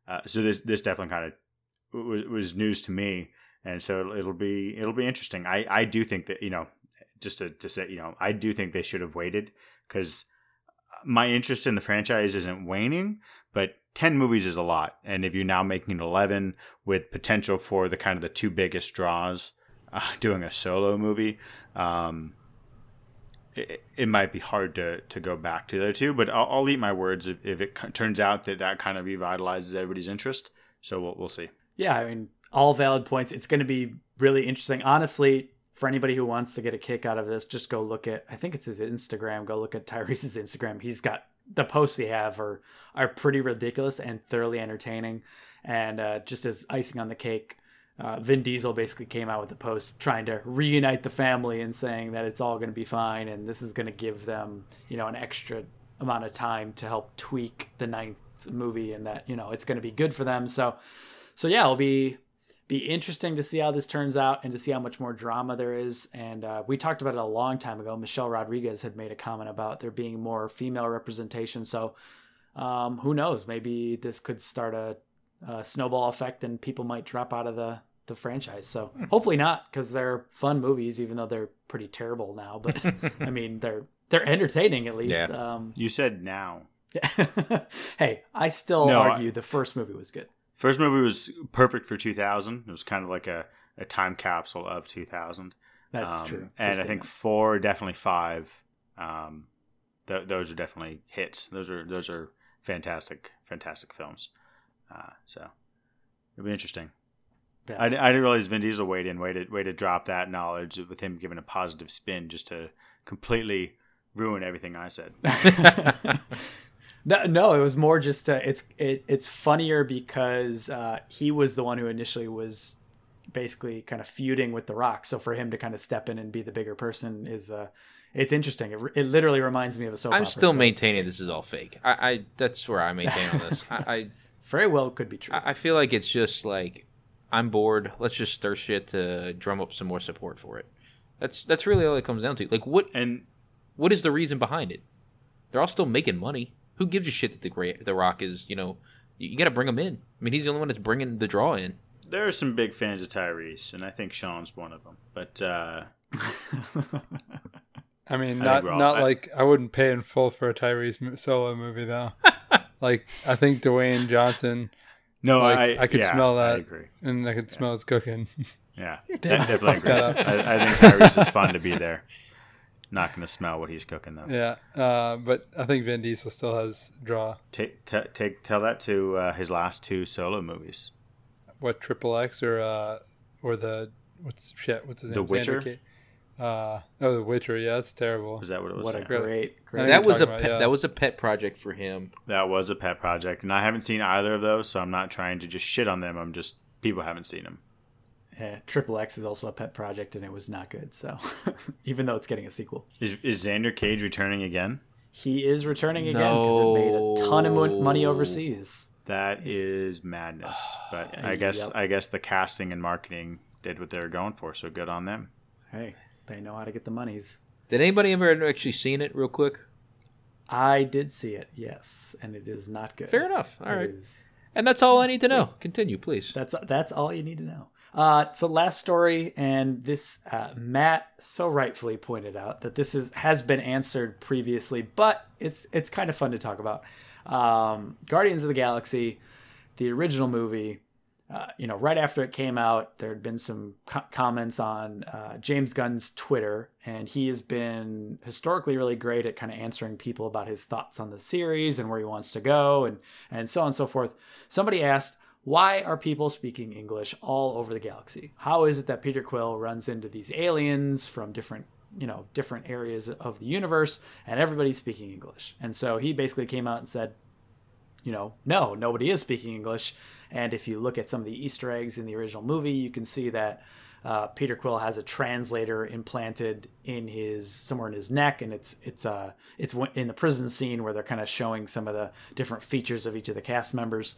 Speaker 9: Uh, so this this definitely kind of was, was news to me. And so it'll, it'll be it'll be interesting. I i do think that you know just to, to say you know i do think they should have waited because my interest in the franchise isn't waning but 10 movies is a lot and if you're now making 11 with potential for the kind of the two biggest draws uh, doing a solo movie um, it, it might be hard to, to go back to the other two but i'll, I'll eat my words if, if it turns out that that kind of revitalizes everybody's interest so we'll, we'll see
Speaker 8: Yeah, I mean, all valid points. It's going to be really interesting. Honestly, for anybody who wants to get a kick out of this, just go look at. I think it's his Instagram. Go look at Tyrese's Instagram. He's got the posts he have are are pretty ridiculous and thoroughly entertaining. And uh, just as icing on the cake, uh, Vin Diesel basically came out with a post trying to reunite the family and saying that it's all going to be fine and this is going to give them, you know, an extra amount of time to help tweak the ninth movie and that you know it's going to be good for them. So, so yeah, it'll be be interesting to see how this turns out and to see how much more drama there is. And uh, we talked about it a long time ago. Michelle Rodriguez had made a comment about there being more female representation. So um, who knows? Maybe this could start a, a snowball effect and people might drop out of the the franchise. So hopefully not, because they're fun movies, even though they're pretty terrible now. But I mean, they're they're entertaining at least.
Speaker 6: Yeah.
Speaker 8: Um,
Speaker 9: you said now
Speaker 8: hey, I still
Speaker 9: No,
Speaker 8: argue the first movie was good.
Speaker 9: First movie was perfect for 2000. It was kind of like a, a time capsule of 2000.
Speaker 8: That's
Speaker 9: Um,
Speaker 8: true.
Speaker 9: And I think
Speaker 8: statement.
Speaker 9: four, definitely five. Um, th- those are definitely hits. Those are those are fantastic, fantastic films. Uh, so it'll be interesting.
Speaker 8: Yeah.
Speaker 9: I, I didn't realize Vin Diesel weighed in, way to way to drop that knowledge with him giving a positive spin just to completely ruin everything I said.
Speaker 8: No, no, it was more just uh, it's it, it's funnier because uh, he was the one who initially was basically kind of feuding with The Rock. So for him to kind of step in and be the bigger person is uh, it's interesting. It, it literally reminds me of a soap opera.
Speaker 6: I'm
Speaker 8: opera,
Speaker 6: still
Speaker 8: so
Speaker 6: maintaining this is all fake. I, I that's where I maintain on this. I, I
Speaker 8: very well could be true.
Speaker 6: I I feel like it's just like I'm bored. Let's just stir shit to drum up some more support for it. That's that's really all it comes down to. Like what
Speaker 9: And
Speaker 6: what is the reason behind it? They're all still making money. Who gives a shit that the great the Rock is? You know, you, you got to bring him in. I mean, he's the only one that's bringing the draw in.
Speaker 9: there are some big fans of Tyrese, and I think Sean's one of them. But uh,
Speaker 7: I mean,
Speaker 9: I
Speaker 7: not
Speaker 9: think we're all-
Speaker 7: not
Speaker 9: I-
Speaker 7: like I wouldn't pay in full for a Tyrese solo movie though. like I think Dwayne Johnson,
Speaker 9: no,
Speaker 7: like
Speaker 9: I
Speaker 7: I, could
Speaker 9: yeah,
Speaker 7: smell
Speaker 9: I
Speaker 7: that,
Speaker 9: agree.
Speaker 7: and I could smell his cooking.
Speaker 9: Yeah, de- definitely agree. I, I think Tyrese is fun to be there. Not going to smell what he's cooking though.
Speaker 7: yeah, uh, but I think Vin Diesel still has draw.
Speaker 9: Take, t- take, tell that to uh, his last two solo movies.
Speaker 7: What Triple X or uh, or the what's shit? What's his
Speaker 9: The
Speaker 7: name? Xander
Speaker 9: Witcher?
Speaker 7: Uh, oh, The Witcher. Yeah, that's terrible.
Speaker 9: Was that what it was?
Speaker 8: what a
Speaker 9: Yeah.
Speaker 8: great, great.
Speaker 6: That was a
Speaker 7: talking
Speaker 6: pet,
Speaker 7: about, yeah.
Speaker 6: that was a pet project for him.
Speaker 9: That was a pet project, and I haven't seen either of those, so I'm not trying to just shit on them. I'm just people haven't seen them.
Speaker 8: Yeah, Triple X is also a pet project, and it was not good. So even though it's getting a sequel,
Speaker 9: Is is Xander Cage returning again?
Speaker 8: he is returning again because it made a ton of mon- money
Speaker 6: No.
Speaker 8: overseas.
Speaker 9: That is madness. But I guess
Speaker 8: Yep.
Speaker 9: I guess the casting and marketing did what they were going for, so good on them.
Speaker 8: Hey, they know how to get the monies.
Speaker 6: Did anybody ever actually seen it real quick?
Speaker 8: I did see it, yes, and it is not good.
Speaker 6: Fair enough. All
Speaker 8: It
Speaker 6: right.
Speaker 8: is-
Speaker 6: And that's all I need to know. Continue, please.
Speaker 8: That's that's all you need to know. Uh, so last story, and this uh, Matt so rightfully pointed out that this is has been answered previously, but it's it's kind of fun to talk about. Um, Guardians of the Galaxy, the original movie. Uh, you know, right after it came out, there had been some co- comments on uh, James Gunn's Twitter, and he has been historically really great at kind of answering people about his thoughts on the series and where he wants to go, and and so on and so forth. Somebody asked, why are people speaking English all over the galaxy? How is it that Peter Quill runs into these aliens from different, you know, different areas of the universe and everybody's speaking English? And so he basically came out and said, you know, no, nobody is speaking English. And if you look at some of the Easter eggs in the original movie, you can see that uh, Peter Quill has a translator implanted in his somewhere in his neck, and it's it's uh it's in the prison scene where they're kind of showing some of the different features of each of the cast members.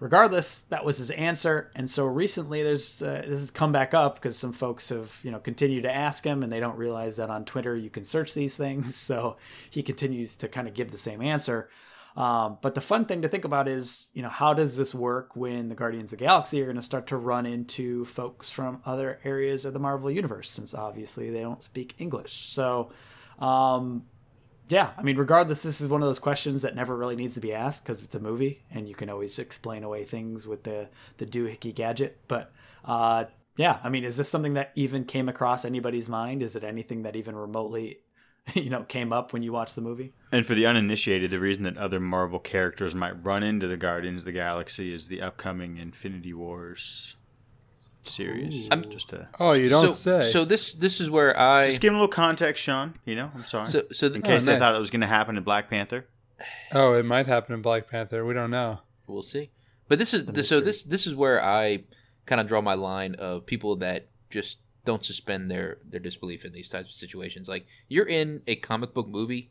Speaker 8: Regardless, that was his answer, and so recently there's uh, this has come back up because some folks have you know continued to ask him, and they don't realize that on Twitter you can search these things. So he continues to kind of give the same answer. Um, but the fun thing to think about is, you know, how does this work when the Guardians of the Galaxy are going to start to run into folks from other areas of the Marvel universe, since obviously they don't speak English. So, um, yeah, I mean, regardless, this is one of those questions that never really needs to be asked because it's a movie, and you can always explain away things with the the doohickey gadget. But uh, yeah, I mean, is this something that even came across anybody's mind? Is it anything that even remotely, you know, came up when you watched the movie?
Speaker 9: And for the uninitiated, the reason that other Marvel characters might run into the Guardians of the Galaxy is the upcoming Infinity Wars series.
Speaker 6: I'm-
Speaker 9: just to
Speaker 7: Oh, you don't
Speaker 6: so,
Speaker 7: say.
Speaker 6: So this this is where I
Speaker 9: just give him a little context, Sean. You know, I'm sorry.
Speaker 6: so so
Speaker 9: in case
Speaker 7: Oh,
Speaker 9: they
Speaker 7: nice.
Speaker 9: thought it was going to happen in Black Panther.
Speaker 7: oh, it might happen in Black Panther. We don't know.
Speaker 6: we'll see. But this is this, so this this is where I kind of draw my line of people that just don't suspend their their disbelief in these types of situations. Like you're in a comic book movie,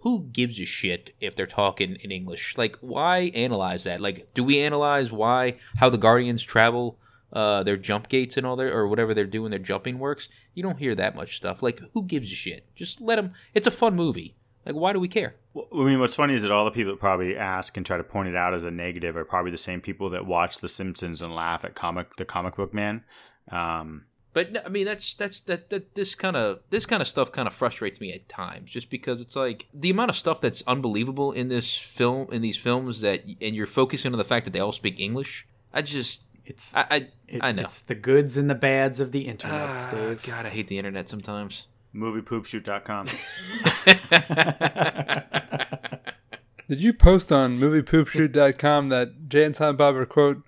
Speaker 6: who gives a shit if they're talking in English? Like why analyze that? Like do we analyze why how the Guardians travel uh their jump gates and all their or whatever they're doing their jumping works? You don't hear that much stuff. Like who gives a shit? Just let them it's a fun movie. Like why do we care?
Speaker 9: Well, I mean, what's funny is that all the people that probably ask and try to point it out as a negative are probably the same people that watch The Simpsons and laugh at comic the comic book man. Um,
Speaker 6: But no, I mean, that's that's that that this kind of this kind of stuff kind of frustrates me at times, just because it's like the amount of stuff that's unbelievable in this film in these films that, and you're focusing on the fact that they all speak English. I just,
Speaker 8: It's
Speaker 6: I, I,
Speaker 8: It-
Speaker 6: I know.
Speaker 8: It's the goods and the bads of the internet,
Speaker 6: ah,
Speaker 8: Dave.
Speaker 6: God, I hate the internet sometimes.
Speaker 9: moviepoopshoot.com.
Speaker 7: Did you post on moviepoopshoot.com that Jay and Silent Bob are quote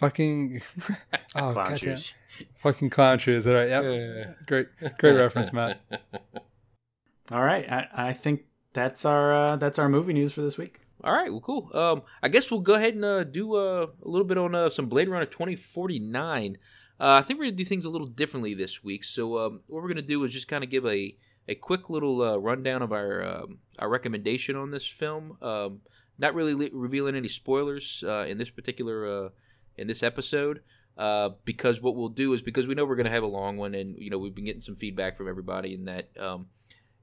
Speaker 7: fucking oh,
Speaker 9: Clown
Speaker 7: goddamn.
Speaker 9: shoes.
Speaker 7: fucking clown shoes? Is that right? Yep. Great, great reference, Matt.
Speaker 8: All right, I, I think that's our uh, that's our movie news for this week.
Speaker 6: All right, well, cool. Um, I guess we'll go ahead and uh, do uh, a little bit on uh, some Blade Runner 2049. Uh, I think we're gonna do things a little differently this week. So um, what we're gonna do is just kind of give a, a quick little uh, rundown of our um, our recommendation on this film. Um, not really le- revealing any spoilers uh, in this particular uh, in this episode. Uh, because what we'll do is because we know we're gonna have a long one, and you know we've been getting some feedback from everybody, in that um,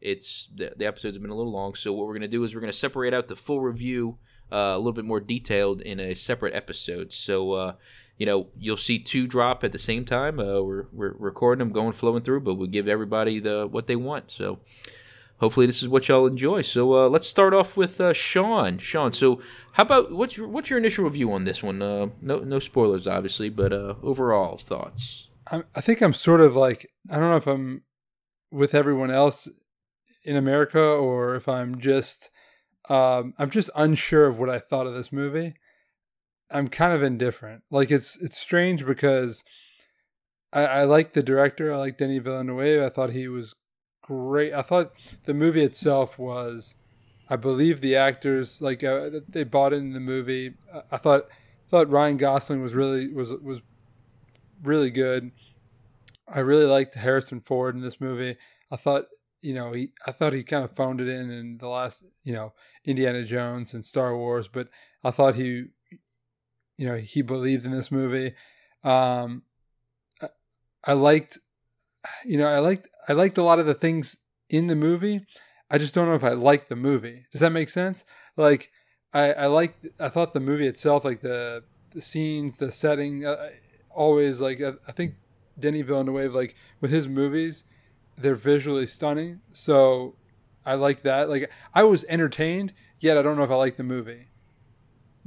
Speaker 6: it's the, the episodes have been a little long. So what we're gonna do is we're gonna separate out the full review uh, a little bit more detailed in a separate episode. So uh, you know you'll see two drop at the same time. Uh, we're we're recording them, going flowing through, but we'll give everybody the what they want. So hopefully this is what y'all enjoy. So uh, let's start off with uh, Sean. Sean, so how about what's your what's your initial review on this one? Uh, no no spoilers, obviously, but uh, overall thoughts.
Speaker 7: I'm, I think I'm sort of like I don't know if I'm with everyone else in America or if I'm just um, I'm just unsure of what I thought of this movie. I'm kind of indifferent. Like it's it's strange because I, I like the director. I like Denis Villeneuve. I thought he was great. I thought the movie itself was, I believe the actors like uh, they bought in the movie. I, thought thought Ryan Gosling was really was was really good. I really liked Harrison Ford in this movie. I thought you know, he I thought he kind of phoned it in in the last, you know, Indiana Jones and Star Wars, but I thought he, you know, he believed in this movie. Um, I, I liked, you know, I liked I liked a lot of the things in the movie. I just don't know if I liked the movie. Does that make sense? Like, I I liked I thought the movie itself, like the the scenes, the setting, uh, always like I, I think Denis Villeneuve, like with his movies, they're visually stunning. So I like that. Like I was entertained, yet I don't know if I like the movie.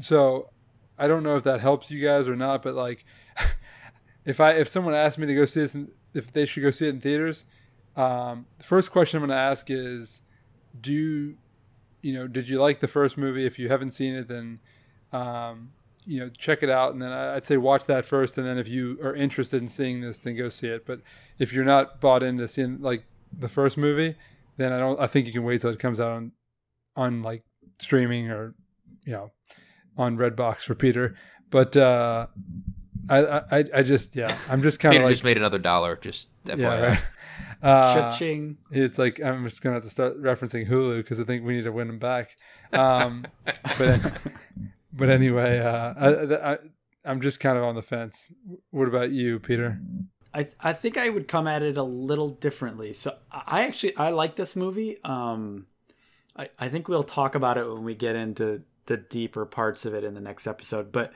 Speaker 7: So I don't know if that helps you guys or not. But like, if I if someone asked me to go see this, in, if they should go see it in theaters, um, the first question I'm going to ask is, do you, know, did you like the first movie? If you haven't seen it, then um, you know, check it out, and then I'd say watch that first, and then if you are interested in seeing this, then go see it. But if you're not bought into seeing like the first movie, then I don't. I think you can wait till it comes out on, on like streaming or, you know, on Redbox for Peter. But uh, I, I, I just yeah, I'm just kind of
Speaker 6: Peter
Speaker 7: like
Speaker 6: just made another dollar. Just FYI.
Speaker 7: yeah. Right? Uh,
Speaker 8: Cha-ching.
Speaker 7: it's like I'm just gonna have to start referencing Hulu because I think we need to win them back. Um, but but anyway, uh, I, I, I'm just kind of on the fence. What about you, Peter?
Speaker 8: I I think I would come at it a little differently. So I actually I like this movie. Um, I I think we'll talk about it when we get into the deeper parts of it in the next episode. But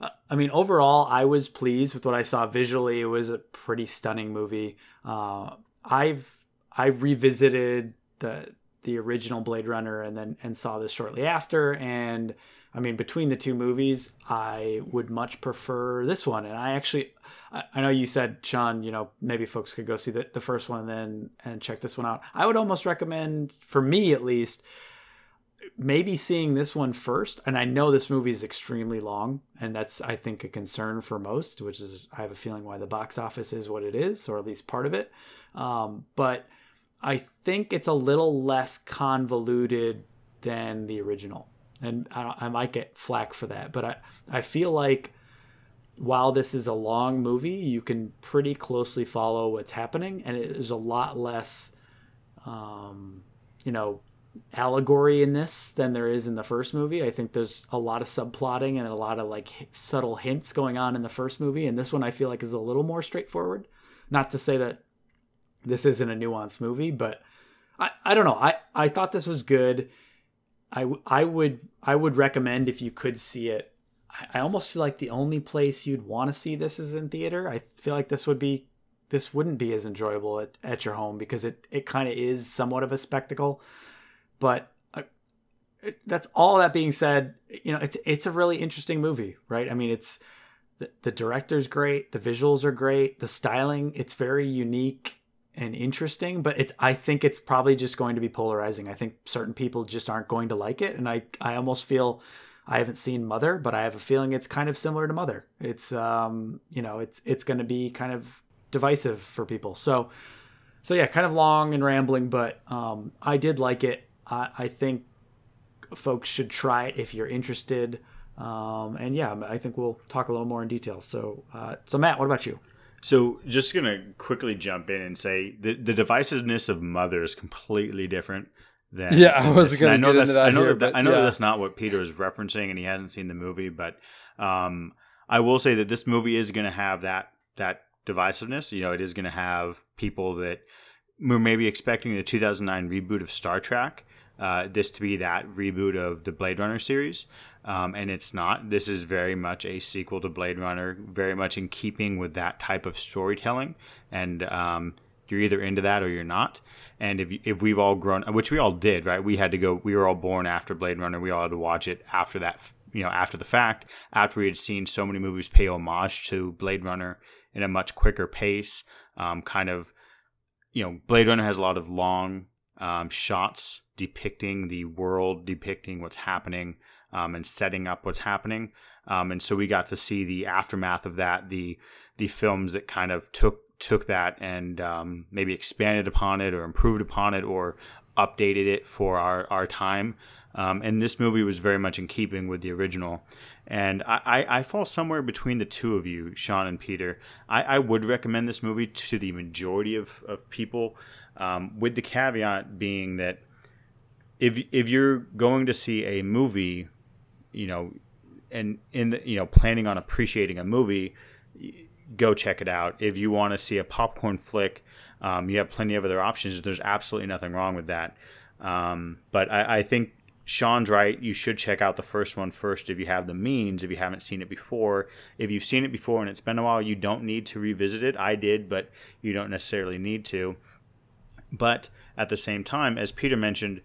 Speaker 8: I mean, overall, I was pleased with what I saw visually. It was a pretty stunning movie. Uh, I've I revisited the the original Blade Runner and then and saw this shortly after and I mean between the two movies I would much prefer this one and I actually I, I know you said Sean you know maybe folks could go see the, the first one and then and check this one out I would almost recommend for me at least maybe seeing this one first and I know this movie is extremely long and that's I think a concern for most which is I have a feeling why the box office is what it is or at least part of it um, but I think it's a little less convoluted than the original, and I, I, might get flack for that. But I I feel like while this is a long movie, you can pretty closely follow what's happening, and it is a lot less, um, you know, allegory in this than there is in the first movie. I think there's a lot of subplotting and a lot of like subtle hints going on in the first movie, and this one I feel like is a little more straightforward. Not to say that this isn't a nuanced movie, but I, I don't know. I, I thought this was good. I, I would I would recommend if you could see it. I, almost feel like the only place you'd want to see this is in theater. I feel like this would be this wouldn't be as enjoyable at, at your home because it, it kind of is somewhat of a spectacle. But uh, that's all that being said, you know, it's it's a really interesting movie, right? I mean, it's the, the director's great, the visuals are great, the styling, it's very unique and interesting, but it's I think it's probably just going to be polarizing. I think certain people just aren't going to like it, and I I almost feel I haven't seen Mother, but I have a feeling it's kind of similar to Mother. It's um you know it's it's going to be kind of divisive for people. So so yeah, kind of long and rambling, but um I did like it. I, I think folks should try it if you're interested. Um, and yeah, I think we'll talk a little more in detail. So, uh, so Matt, what about you?
Speaker 9: So, just gonna quickly jump in and say the the divisiveness of Mother is completely different than
Speaker 7: Yeah, I was gonna
Speaker 9: I know
Speaker 7: get
Speaker 9: that's
Speaker 7: into that
Speaker 9: I know
Speaker 7: here,
Speaker 9: that,
Speaker 7: but
Speaker 9: I know
Speaker 7: yeah.
Speaker 9: that that's not what Peter is referencing, and he hasn't seen the movie. But um, I will say that this movie is going to have that that divisiveness. You know, it is going to have people that were maybe expecting the 2009 reboot of Star Trek. Uh, this to be that reboot of the Blade Runner series, um, and it's not. This is very much a sequel to Blade Runner, very much in keeping with that type of storytelling. And um, you're either into that or you're not. And if if we've all grown, which we all did, right? We had to go. We were all born after Blade Runner. We all had to watch it after that. You know, after the fact, after we had seen so many movies pay homage to Blade Runner in a much quicker pace, um, kind of. You know, Blade Runner has a lot of long um, shots depicting the world, depicting what's happening, um, and setting up what's happening. Um, and so we got to see the aftermath of that, the the films that kind of took took that and um, maybe expanded upon it or improved upon it or updated it for our our time. Um, and this movie was very much in keeping with the original. And I, I, I fall somewhere between the two of you, Sean and Peter. I, I would recommend this movie to the majority of, of people, um, with the caveat being that if if you're going to see a movie, you know, and in the, you know planning on appreciating a movie, go check it out. If you want to see a popcorn flick, um, you have plenty of other options. There's absolutely nothing wrong with that. Um, but I, I think Sean's right. You should check out the first one first if you have the means, if you haven't seen it before. If you've seen it before and it's been a while, you don't need to revisit it. I did, but you don't necessarily need to. But at the same time, as Peter mentioned,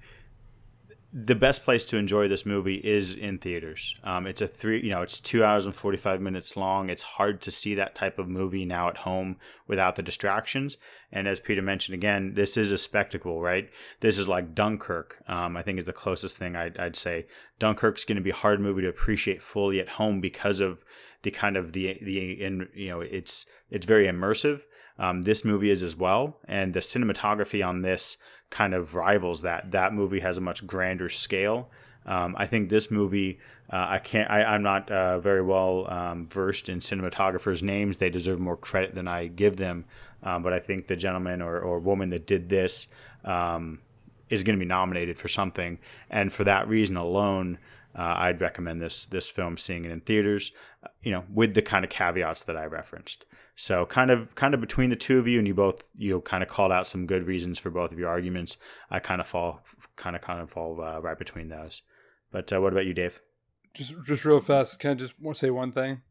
Speaker 9: the best place to enjoy this movie is in theaters. Um, it's a three, you know, it's two hours and forty five minutes long. It's hard to see that type of movie now at home without the distractions. And as Peter mentioned again, this is a spectacle, right? This is like Dunkirk. Um, I think is the closest thing I'd, I'd say. Dunkirk's going to be a hard movie to appreciate fully at home because of the kind of the the in you know it's it's very immersive. Um, this movie is as well, and the cinematography on this kind of rivals that. That movie has a much grander scale. Um, I think this movie, uh, I can't, I, am not uh, very well um, versed in cinematographers' names. They deserve more credit than I give them. Um, but I think the gentleman or, or woman that did this um, is going to be nominated for something. And for that reason alone, uh, I'd recommend this this film seeing it in theaters. You know, with the kind of caveats that I referenced. So kind of kind of between the two of you, and you both you know, kind of called out some good reasons for both of your arguments. I kind of fall kind of kind of fall uh, right between those. But uh, what about you, Dave?
Speaker 7: Just just real fast, can I just want to say one thing?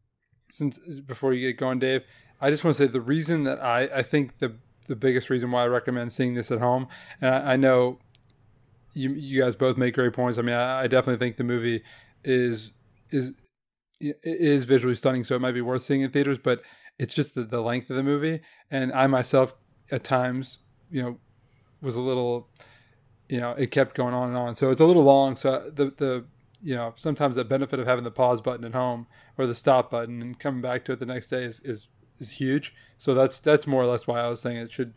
Speaker 7: Since before you get going, Dave, I just want to say the reason that I I think the the biggest reason why I recommend seeing this at home, and I, I know you you guys both make great points. I mean, I, I definitely think the movie is is is visually stunning, so it might be worth seeing in theaters. But it's just the, the length of the movie, and I myself at times, you know, was a little, you know, it kept going on and on. So it's a little long. So the the you know sometimes the benefit of having the pause button at home or the stop button and coming back to it the next day is is, is huge. So that's that's more or less why I was saying it should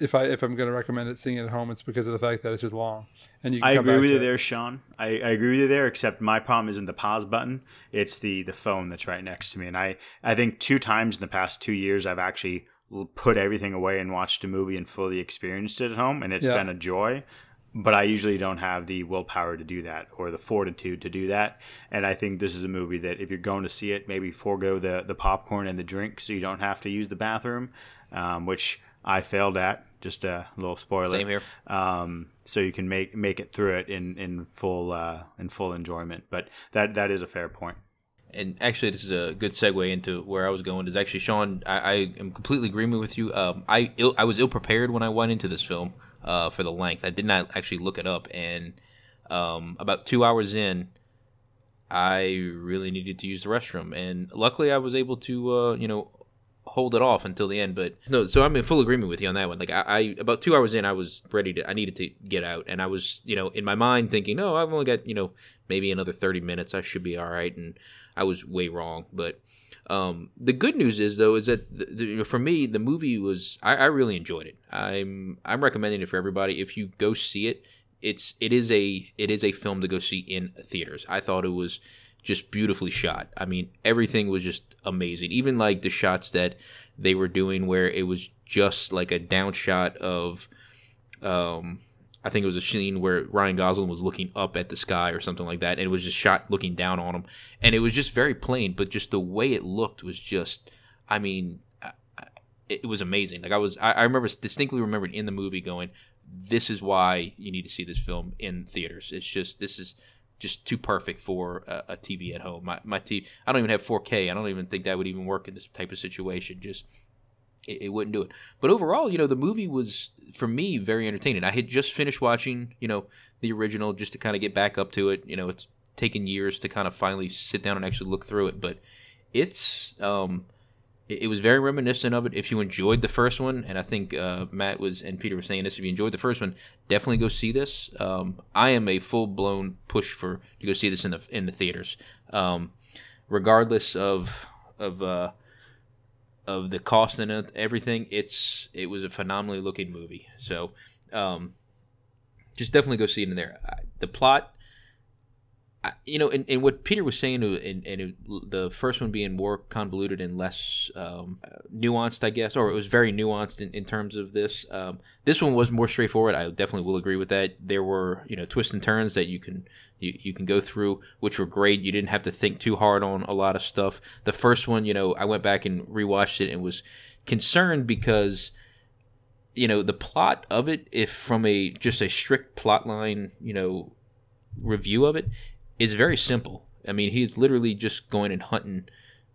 Speaker 7: if I if I'm going to recommend it seeing it at home, it's because of the fact that it's just long. And you
Speaker 9: I agree with you it. there, Sean. I, I agree with you there. Except my problem isn't the pause button; it's the the phone that's right next to me. And I I think two times in the past two years I've actually put everything away and watched a movie and fully experienced it at home, and it's yeah. been a joy. But I usually don't have the willpower to do that or the fortitude to do that. And I think this is a movie that if you're going to see it, maybe forego the the popcorn and the drink so you don't have to use the bathroom, um, which I failed at just a little spoiler.
Speaker 6: Same here.
Speaker 9: Um, so you can make make it through it in in full uh, in full enjoyment. But that that is a fair point.
Speaker 6: And actually, this is a good segue into where I was going. Is actually Sean, I, I am completely agreement with you. Um, I Ill, I was ill prepared when I went into this film uh, for the length. I did not actually look it up, and um, about two hours in, I really needed to use the restroom, and luckily I was able to, uh, you know, hold it off until the end. But no, so I'm in full agreement with you on that one. Like I, I, about two hours in, I was ready to, I needed to get out, and I was, you know, in my mind thinking, no, I've only got, you know, maybe another 30 minutes. I should be all right, and I was way wrong. But um, the good news is though is that the, the, for me, the movie was, I, I really enjoyed it. I'm, I'm recommending it for everybody. If you go see it, it's, it is a, it is a film to go see in theaters. I thought it was just beautifully shot. I mean, everything was just amazing. Even like the shots that they were doing where it was just like a down shot of um I think it was a scene where Ryan Gosling was looking up at the sky or something like that, and it was just shot looking down on him, and it was just very plain, but just the way it looked was just, I mean, it was amazing. Like I was, I remember distinctly remembered in the movie going, "This is why you need to see this film in theaters." It's just this is just too perfect for a, a, TV at home. My my TV, I don't even have 4K. I don't even think that would even work in this type of situation. Just it, it, wouldn't do it. But overall, you know, the movie was for me very entertaining. I had just finished watching, you know, the original just to kind of get back up to it. You know, it's taken years to kind of finally sit down and actually look through it, but it's um it, it, was very reminiscent of it. If you enjoyed the first one, and I think uh, Matt was and Peter were saying this, if you enjoyed the first one, definitely go see this. Um, I am a full blown push for to go see this in the in the theaters, um, regardless of of uh, of the cost and everything. It's it was a phenomenally looking movie. So. Um, just definitely go see it in there. The plot, You know, and, and what Peter was saying, uh, and, and it, the first one being more convoluted and less um, nuanced, I guess, or it was very nuanced in, in terms of this. Um, this one was more straightforward. I definitely will agree with that. There were, you know, twists and turns that you can you, you can go through, which were great. You didn't have to think too hard on a lot of stuff. The first one, you know, I went back and rewatched it and was concerned because you know the plot of it if from a just a strict plot line you know review of it is very simple. I mean he's literally just going and hunting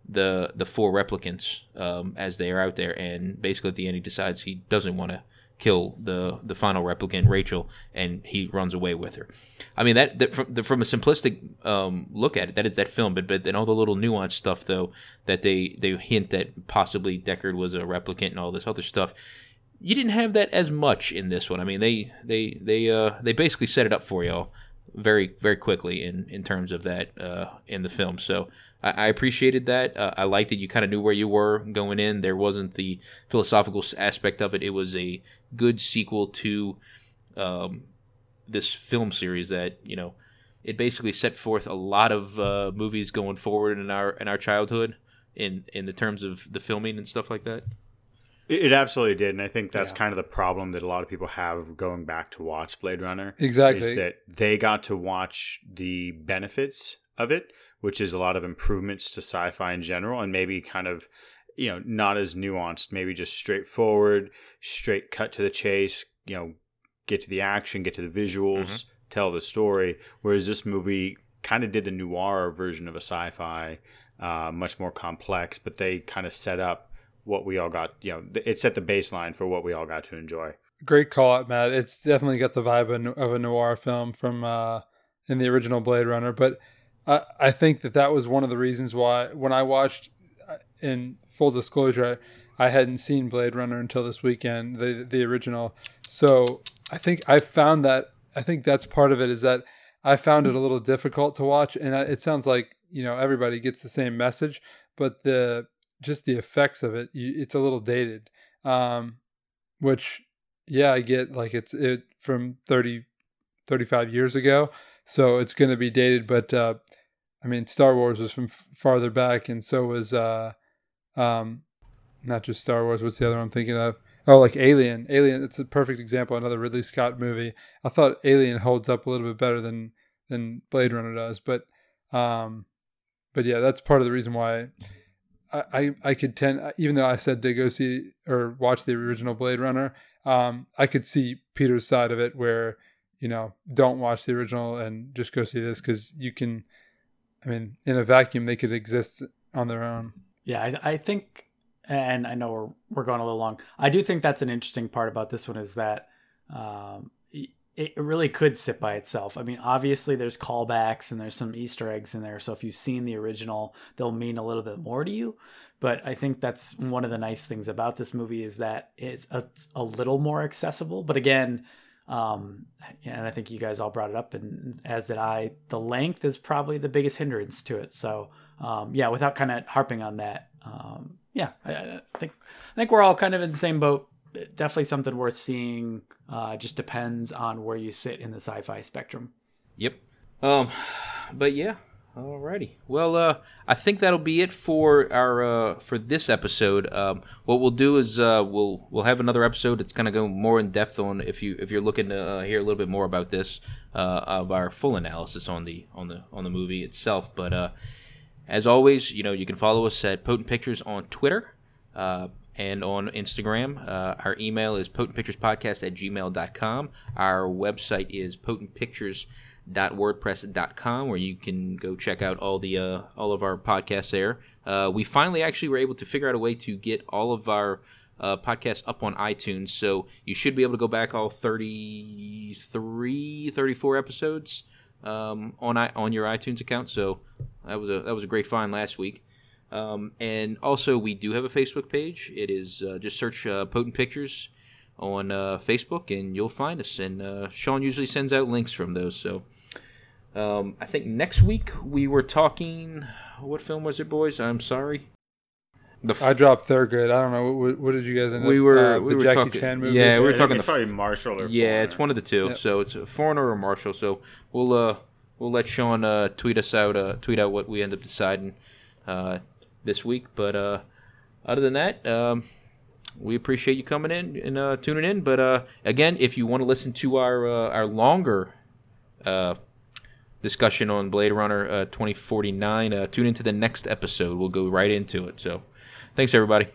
Speaker 6: the the four replicants um, as they are out there. And basically at the end he decides he doesn't want to kill the the final replicant rachel and he runs away with her. I mean that, that from, the, from a simplistic um, look at it that is that film. But but then all the little nuanced stuff though that they they hint that possibly deckard was a replicant and all this other stuff you didn't have that as much in this one. I mean, they they they uh they basically set it up for y'all very very quickly in in terms of that uh in the film. So I, I appreciated that. Uh, I liked that you kind of knew where you were going in. There wasn't the philosophical aspect of it. It was a good sequel to um this film series that you know it basically set forth a lot of uh, movies going forward in our in our childhood in in the terms of the filming and stuff like that.
Speaker 9: It, absolutely did, and I think that's yeah. kind of the problem that a lot of people have going back to watch Blade Runner.
Speaker 7: Exactly,
Speaker 9: is that they got to watch the benefits of it, which is a lot of improvements to sci-fi in general, and maybe kind of you know not as nuanced, maybe just straightforward, straight cut to the chase. You know, get to the action, get to the visuals, mm-hmm. tell the story. Whereas this movie kind of did the noir version of a sci-fi, uh, much more complex, but they kind of set up what we all got. You know, it set the baseline for what we all got to enjoy.
Speaker 7: Great call out, Matt. It's definitely got the vibe of a noir film from uh, in the original Blade Runner, but I, I think that that was one of the reasons why when I watched, uh, in full disclosure, I hadn't seen Blade Runner until this weekend, the the original. So I think I found that I think that's part of it is that I found it a little difficult to watch, and it sounds like you know everybody gets the same message, but the just the effects of it, it's a little dated. Um, which, yeah, I get like it's it from 30, 35 years ago, so it's going to be dated. But uh, I mean, Star Wars was from f- farther back, and so was uh, um, not just Star Wars. What's the other one I'm thinking of? Oh, like Alien. Alien. It's a perfect example. Another Ridley Scott movie. I thought Alien holds up a little bit better than than Blade Runner does, but um, but yeah, that's part of the reason why I, I could tend, even though I said to go see or watch the original Blade Runner, um, I could see Peter's side of it where, you know, don't watch the original and just go see this because you can, I mean, in a vacuum, they could exist on their own.
Speaker 8: Yeah, I, I think, and I know we're, we're going a little long. I do think that's an interesting part about this one is that um, it really could sit by itself. I mean, obviously there's callbacks and there's some Easter eggs in there. So if you've seen the original, they'll mean a little bit more to you. But I think that's one of the nice things about this movie is that it's a, a little more accessible. But again, um, and I think you guys all brought it up, and as did I, the length is probably the biggest hindrance to it. So um, yeah, without kind of harping on that, um, yeah, I, I think I think we're all kind of in the same boat definitely something worth seeing. Uh, just depends on where you sit in the sci-fi spectrum.
Speaker 6: Yep. Um, but yeah. Alrighty. Well, uh, I think that'll be it for our uh, for this episode. Um, what we'll do is uh, we'll we'll have another episode. It's going to go more in depth on if you if you're looking to uh, hear a little bit more about this uh, of our full analysis on the on the on the movie itself. But uh, as always, you know you can follow us at Potent Pictures on Twitter. And on Instagram. Uh, our email is potentpicturespodcast at gmail.com. Our website is potentpictures.wordpress.com, where you can go check out all the uh, all of our podcasts there. Uh, we finally actually were able to figure out a way to get all of our uh, podcasts up on iTunes, so you should be able to go back all 33, 34 episodes um, on on your iTunes account. So that was a that was a great find last week. Um, and also, we do have a Facebook page. It is uh, just search uh, Potent Pictures on uh, Facebook, and you'll find us. And uh, Sean usually sends out links from those. So um, I think next week we were talking. What film was it, boys? I'm sorry. The f-
Speaker 7: I dropped Thurgood. I don't know what, what did you guys end
Speaker 6: we
Speaker 7: up?
Speaker 6: were
Speaker 7: uh,
Speaker 6: we
Speaker 7: the
Speaker 6: were
Speaker 7: Jackie
Speaker 6: talking.
Speaker 7: Chan movie.
Speaker 6: Yeah, we were
Speaker 9: think
Speaker 6: talking.
Speaker 9: It's
Speaker 6: the,
Speaker 9: probably Marshall or
Speaker 6: yeah,
Speaker 9: Foreigner.
Speaker 6: it's one of the two.
Speaker 7: Yep.
Speaker 6: So it's a foreigner or Marshall. So we'll uh we'll let Sean uh, tweet us out uh, tweet out what we end up deciding uh, this week. But uh, other than that, um, we appreciate you coming in and uh, tuning in. But uh, again, if you want to listen to our uh, our longer uh, discussion on Blade Runner uh, 2049, uh, tune into the next episode. We'll go right into it. So, thanks everybody.